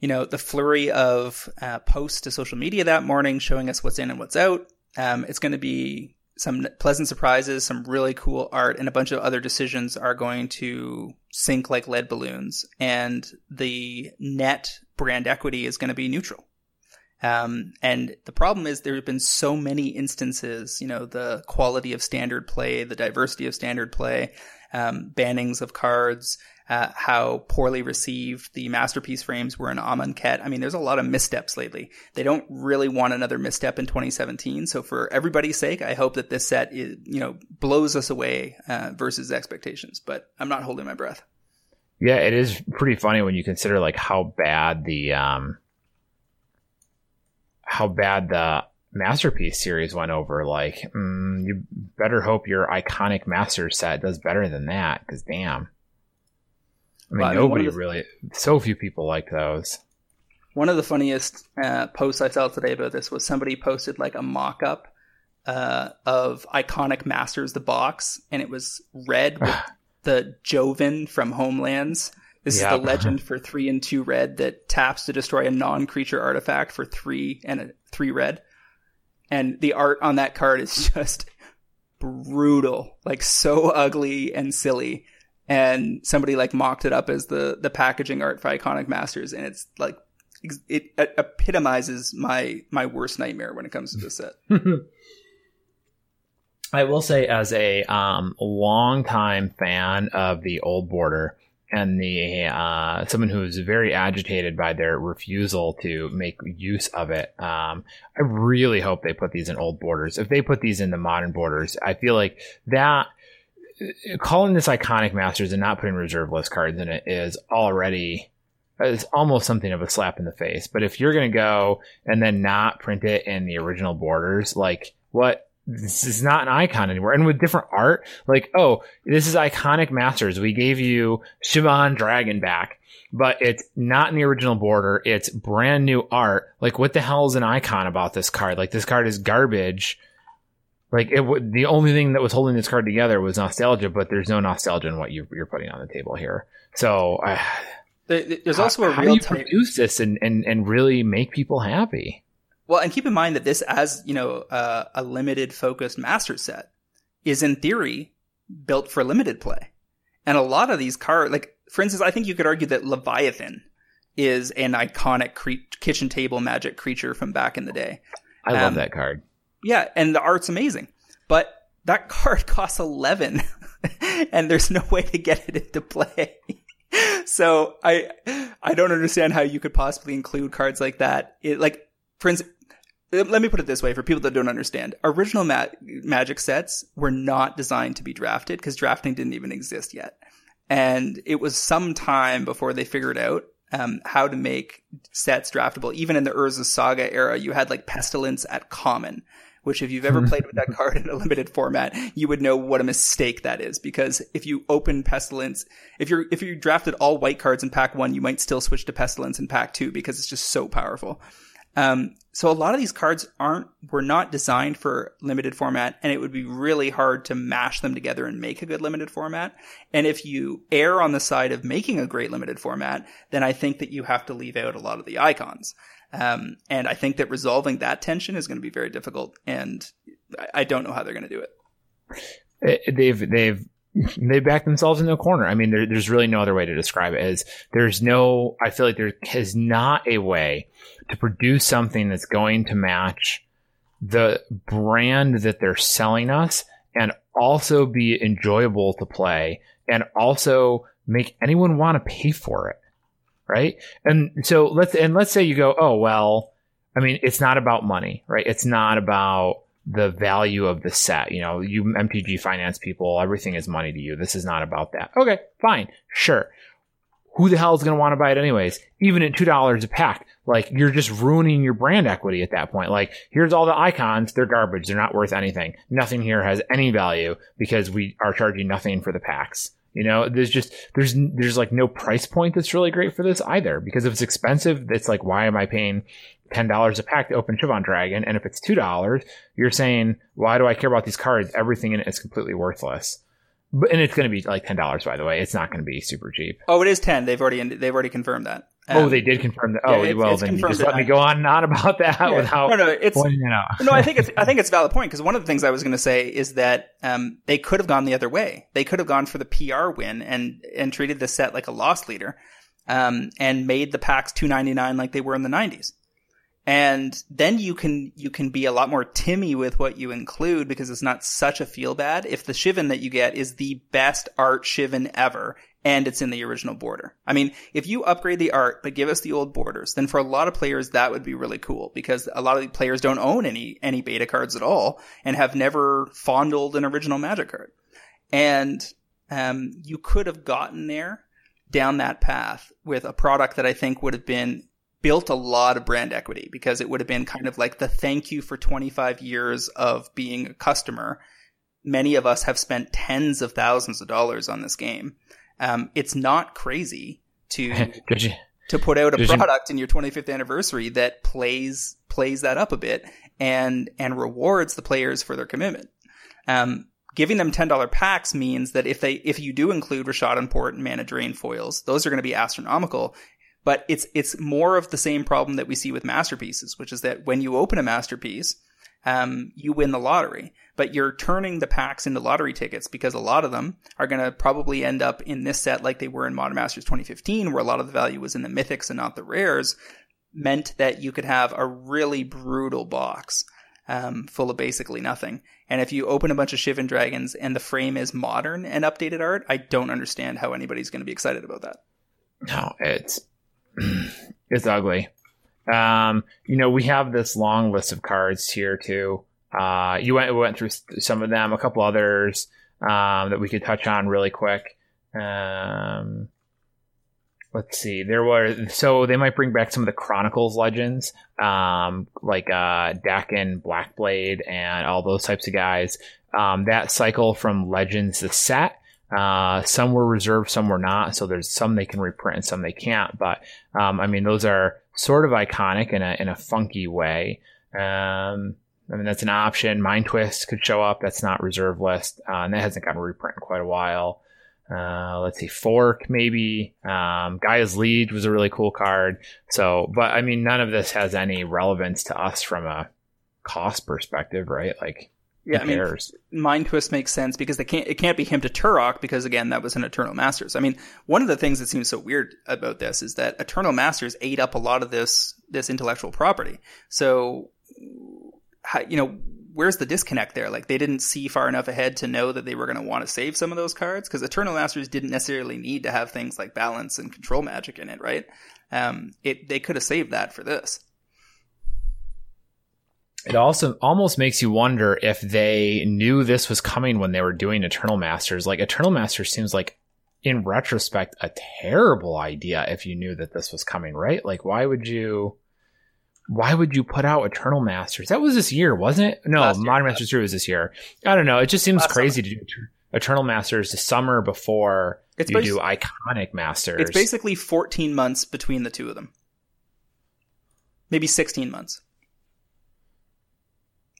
you know the flurry of uh, posts to social media that morning showing us what's in and what's out. Um, it's going to be some pleasant surprises, some really cool art, and a bunch of other decisions are going to sink like lead balloons. And the net brand equity is going to be neutral. Um, and the problem is there have been so many instances, you know, the quality of standard play, the diversity of standard play, um, bannings of cards, uh, how poorly received the masterpiece frames were in Amonkhet. I mean, there's a lot of missteps lately. They don't really want another misstep in 2017. So for everybody's sake, I hope that this set is, you know, blows us away uh, versus expectations. But I'm not holding my breath. Yeah, it is pretty funny when you consider like how bad the um how bad the masterpiece series went over. Like, mm, you better hope your iconic master set does better than that. Because damn. I mean, well, nobody I mean, the, really, so few people like those. One of the funniest uh, posts I saw today about this was somebody posted like a mock up uh, of Iconic Masters, the box, and it was red with the Joven from Homelands. This yep. is the legend for three and two red that taps to destroy a non creature artifact for three and a three red. And the art on that card is just brutal, like so ugly and silly and somebody like mocked it up as the the packaging art for Iconic Masters, and it's like it epitomizes my my worst nightmare when it comes to this set. I will say, as a um, longtime fan of the old border and the uh, someone who is very agitated by their refusal to make use of it, um, I really hope they put these in old borders. If they put these in the modern borders, I feel like that calling this iconic masters and not putting reserve list cards in it is already it's almost something of a slap in the face. But if you're going to go and then not print it in the original borders, like what? This is not an icon anymore. And with different art, like, oh, this is iconic masters. We gave you Shivan Dragon back, but it's not in the original border. It's brand new art. Like, what the hell is an icon about this card? Like, this card is garbage. Like, it w- the only thing that was holding this card together was nostalgia, but there's no nostalgia in what you, are putting on the table here. So, uh, there's also how, a real how do you produce this and, and, and really make people happy. Well, and keep in mind that this, as you know, uh, a limited focused master set, is in theory built for limited play, and a lot of these cards, like for instance, I think you could argue that Leviathan is an iconic cre- kitchen table magic creature from back in the day. I love um, that card. Yeah, and the art's amazing, but that card costs eleven, and there's no way to get it into play. so I I don't understand how you could possibly include cards like that. It, like for instance, let me put it this way for people that don't understand. Original ma- magic sets were not designed to be drafted because drafting didn't even exist yet. And it was some time before they figured out um, how to make sets draftable. Even in the Urza Saga era, you had like Pestilence at common, which if you've ever played with that card in a limited format, you would know what a mistake that is. Because if you open Pestilence, if you're, if you drafted all white cards in pack one, you might still switch to Pestilence in pack two because it's just so powerful. Um, so a lot of these cards aren't, were not designed for limited format and it would be really hard to mash them together and make a good limited format. And if you err on the side of making a great limited format, then I think that you have to leave out a lot of the icons. Um, and I think that resolving that tension is going to be very difficult and I don't know how they're going to do it. Eh, they've, they've, they back themselves in a corner. I mean, there, there's really no other way to describe it. Is there's no, I feel like there is not a way to produce something that's going to match the brand that they're selling us and also be enjoyable to play and also make anyone want to pay for it. Right. And so let's, and let's say you go, oh, well, I mean, it's not about money, right? It's not about the value of the set. You know, you MTG finance people, everything is money to you. This is not about that. Okay, fine. Sure who the hell is going to want to buy it anyways? Even at $2 a pack. Like, you're just ruining your brand equity at that point. Like, here's all the icons. They're garbage. They're not worth anything. Nothing here has any value because we are charging nothing for the packs. You know, there's just, there's, there's like no price point that's really great for this either. Because if it's expensive, it's like, why am I paying $10 a pack to open Shivan Dragon? And if it's $2, you're saying, why do I care about these cards? Everything in it is completely worthless. But, and it's going to be like ten dollars, by the way. It's not going to be super cheap. Oh, it is ten. They've already they've already confirmed that. Um, oh, they did confirm that. Oh, yeah, well, it's then just let me go on not about that yeah. without no, no, it's no. I think it's I think it's a valid point because one of the things I was going to say is that um, they could have gone the other way. They could have gone for the PR win and and treated the set like a loss leader, um, and made the packs two ninety nine like they were in the nineties and then you can you can be a lot more timmy with what you include because it's not such a feel bad if the Shivan that you get is the best art Shivan ever and it's in the original border. I mean, if you upgrade the art but give us the old borders, then for a lot of players that would be really cool because a lot of the players don't own any any beta cards at all and have never fondled an original Magic card. And um, you could have gotten there down that path with a product that I think would have been built a lot of brand equity because it would have been kind of like the thank you for 25 years of being a customer. Many of us have spent tens of thousands of dollars on this game. Um, it's not crazy to to put out a product in your 25th anniversary that plays plays that up a bit and and rewards the players for their commitment. Um, giving them $10 packs means that if they if you do include Rishadan Port and Mana Drain foils, those are going to be astronomical but it's it's more of the same problem that we see with masterpieces, which is that when you open a masterpiece, um, you win the lottery, but you're turning the packs into lottery tickets because a lot of them are going to probably end up in this set like they were in Modern Masters 2015, where a lot of the value was in the mythics and not the rares. meant that you could have a really brutal box um, full of basically nothing. And if you open a bunch of Shivan Dragons and the frame is modern and updated art, I don't understand how anybody's going to be excited about that. No, it's it's ugly. Um, you know, we have this long list of cards here too. Uh, you went went through some of them, a couple others um, that we could touch on really quick. Um, let's see. There were so they might bring back some of the Chronicles legends, um, like uh, Dakkon, Blackblade, and all those types of guys. Um, that cycle from Legends the set. Uh, some were reserved, some were not. So there's some they can reprint and some they can't. But um, I mean, those are sort of iconic in a in a funky way. Um, I mean, that's an option. Mind Twist could show up. That's not reserve list, uh, and that hasn't gotten reprint in quite a while. Uh, let's see, Fork maybe. Um, Gaea's Liege was a really cool card. So, but I mean, none of this has any relevance to us from a cost perspective, right? Like, yeah, I mean, Mind Twist makes sense because they can't. It can't be Hymn to Tourach because again, that was an Eternal Masters. I mean, one of the things that seems so weird about this is that Eternal Masters ate up a lot of this this intellectual property. So, you know, where's the disconnect there? Like they didn't see far enough ahead to know that they were going to want to save some of those cards because Eternal Masters didn't necessarily need to have things like balance and control magic in it, right? Um, it they could have saved that for this. It also almost makes you wonder if they knew this was coming when they were doing Eternal Masters. Like Eternal Masters seems like in retrospect a terrible idea if you knew that this was coming, right? Like why would you why would you put out Eternal Masters? That was this year, wasn't it? No, Last Modern year, Masters 3 was this year. I don't know. It just seems Last crazy summer. to do Eternal Masters the summer before it's you do Iconic Masters. It's basically 14 months between the two of them. Maybe 16 months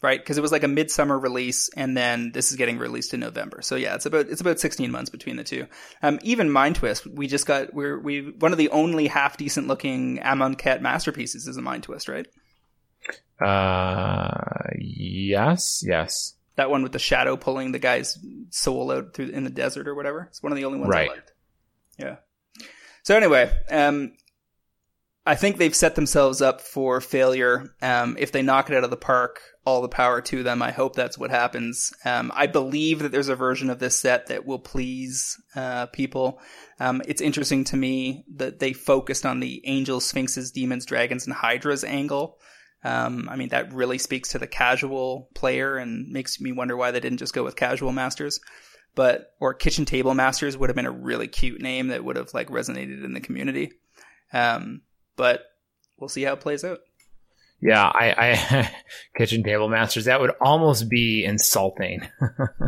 right? Because it was like a midsummer release, and then this is getting released in November. So yeah, it's about it's about 16 months between the two. Um, even Mind Twist, we just got we're we one of the only half decent looking Amonkhet masterpieces is a Mind Twist, right? Uh, yes, yes. That one with the shadow pulling the guy's soul out through in the desert or whatever. It's one of the only ones right. I liked. Yeah. So anyway, um, I think they've set themselves up for failure. Um, if they knock it out of the park, all the power to them. I hope that's what happens. Um, I believe that there's a version of this set that will please uh, people. Um, it's interesting to me that they focused on the angels, sphinxes, demons, dragons, and hydras angle. Um, I mean, that really speaks to the casual player and makes me wonder why they didn't just go with casual masters. But or kitchen table masters would have been a really cute name that would have like resonated in the community. Um, but we'll see how it plays out. Yeah, I, I kitchen table masters. That would almost be insulting.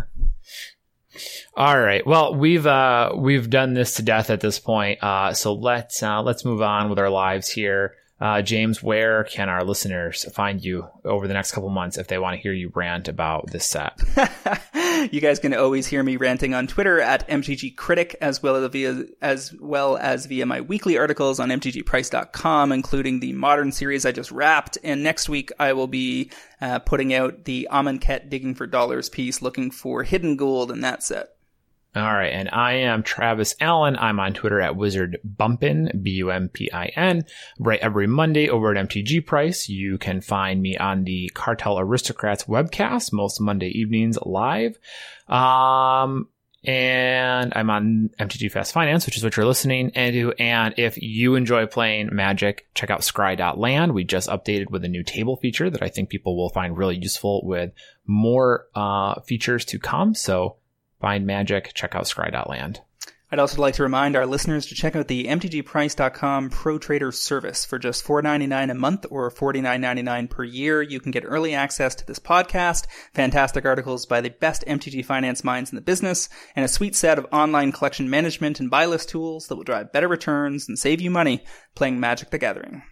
All right. Well, we've uh, we've done this to death at this point. Uh, so let's uh, let's move on with our lives here. Uh, James, where can our listeners find you over the next couple months if they want to hear you rant about this set? you guys can always hear me ranting on Twitter at MTG Critic, as well as via as well as via my weekly articles on MTGPrice.com, including the Modern series I just wrapped. And next week I will be uh, putting out the Amonkhet Digging for Dollars piece, looking for hidden gold in that set. All right, and I am Travis Allen. I'm on Twitter at Wizard Bumpin, B U M P I N. Right every Monday over at MTG Price. You can find me on the Cartel Aristocrats webcast most Monday evenings live. Um, and I'm on MTG Fast Finance, which is what you're listening to. And if you enjoy playing Magic, check out Scry.land. We just updated with a new table feature that I think people will find really useful with more uh, features to come. So find magic, check out scry.land. I'd also like to remind our listeners to check out the MTGPrice.com Pro Trader service. For just $4.99 a month or $49.99 per year, you can get early access to this podcast, fantastic articles by the best MTG finance minds in the business, and a sweet set of online collection management and buy list tools that will drive better returns and save you money playing Magic the Gathering.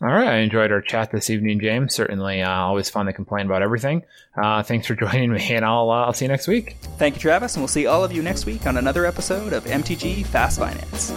All right. I enjoyed our chat this evening, James. Certainly uh, always fun to complain about everything. Uh, thanks for joining me, and I'll, uh, I'll see you next week. Thank you, Travis, and we'll see all of you next week on another episode of MTG Fast Finance.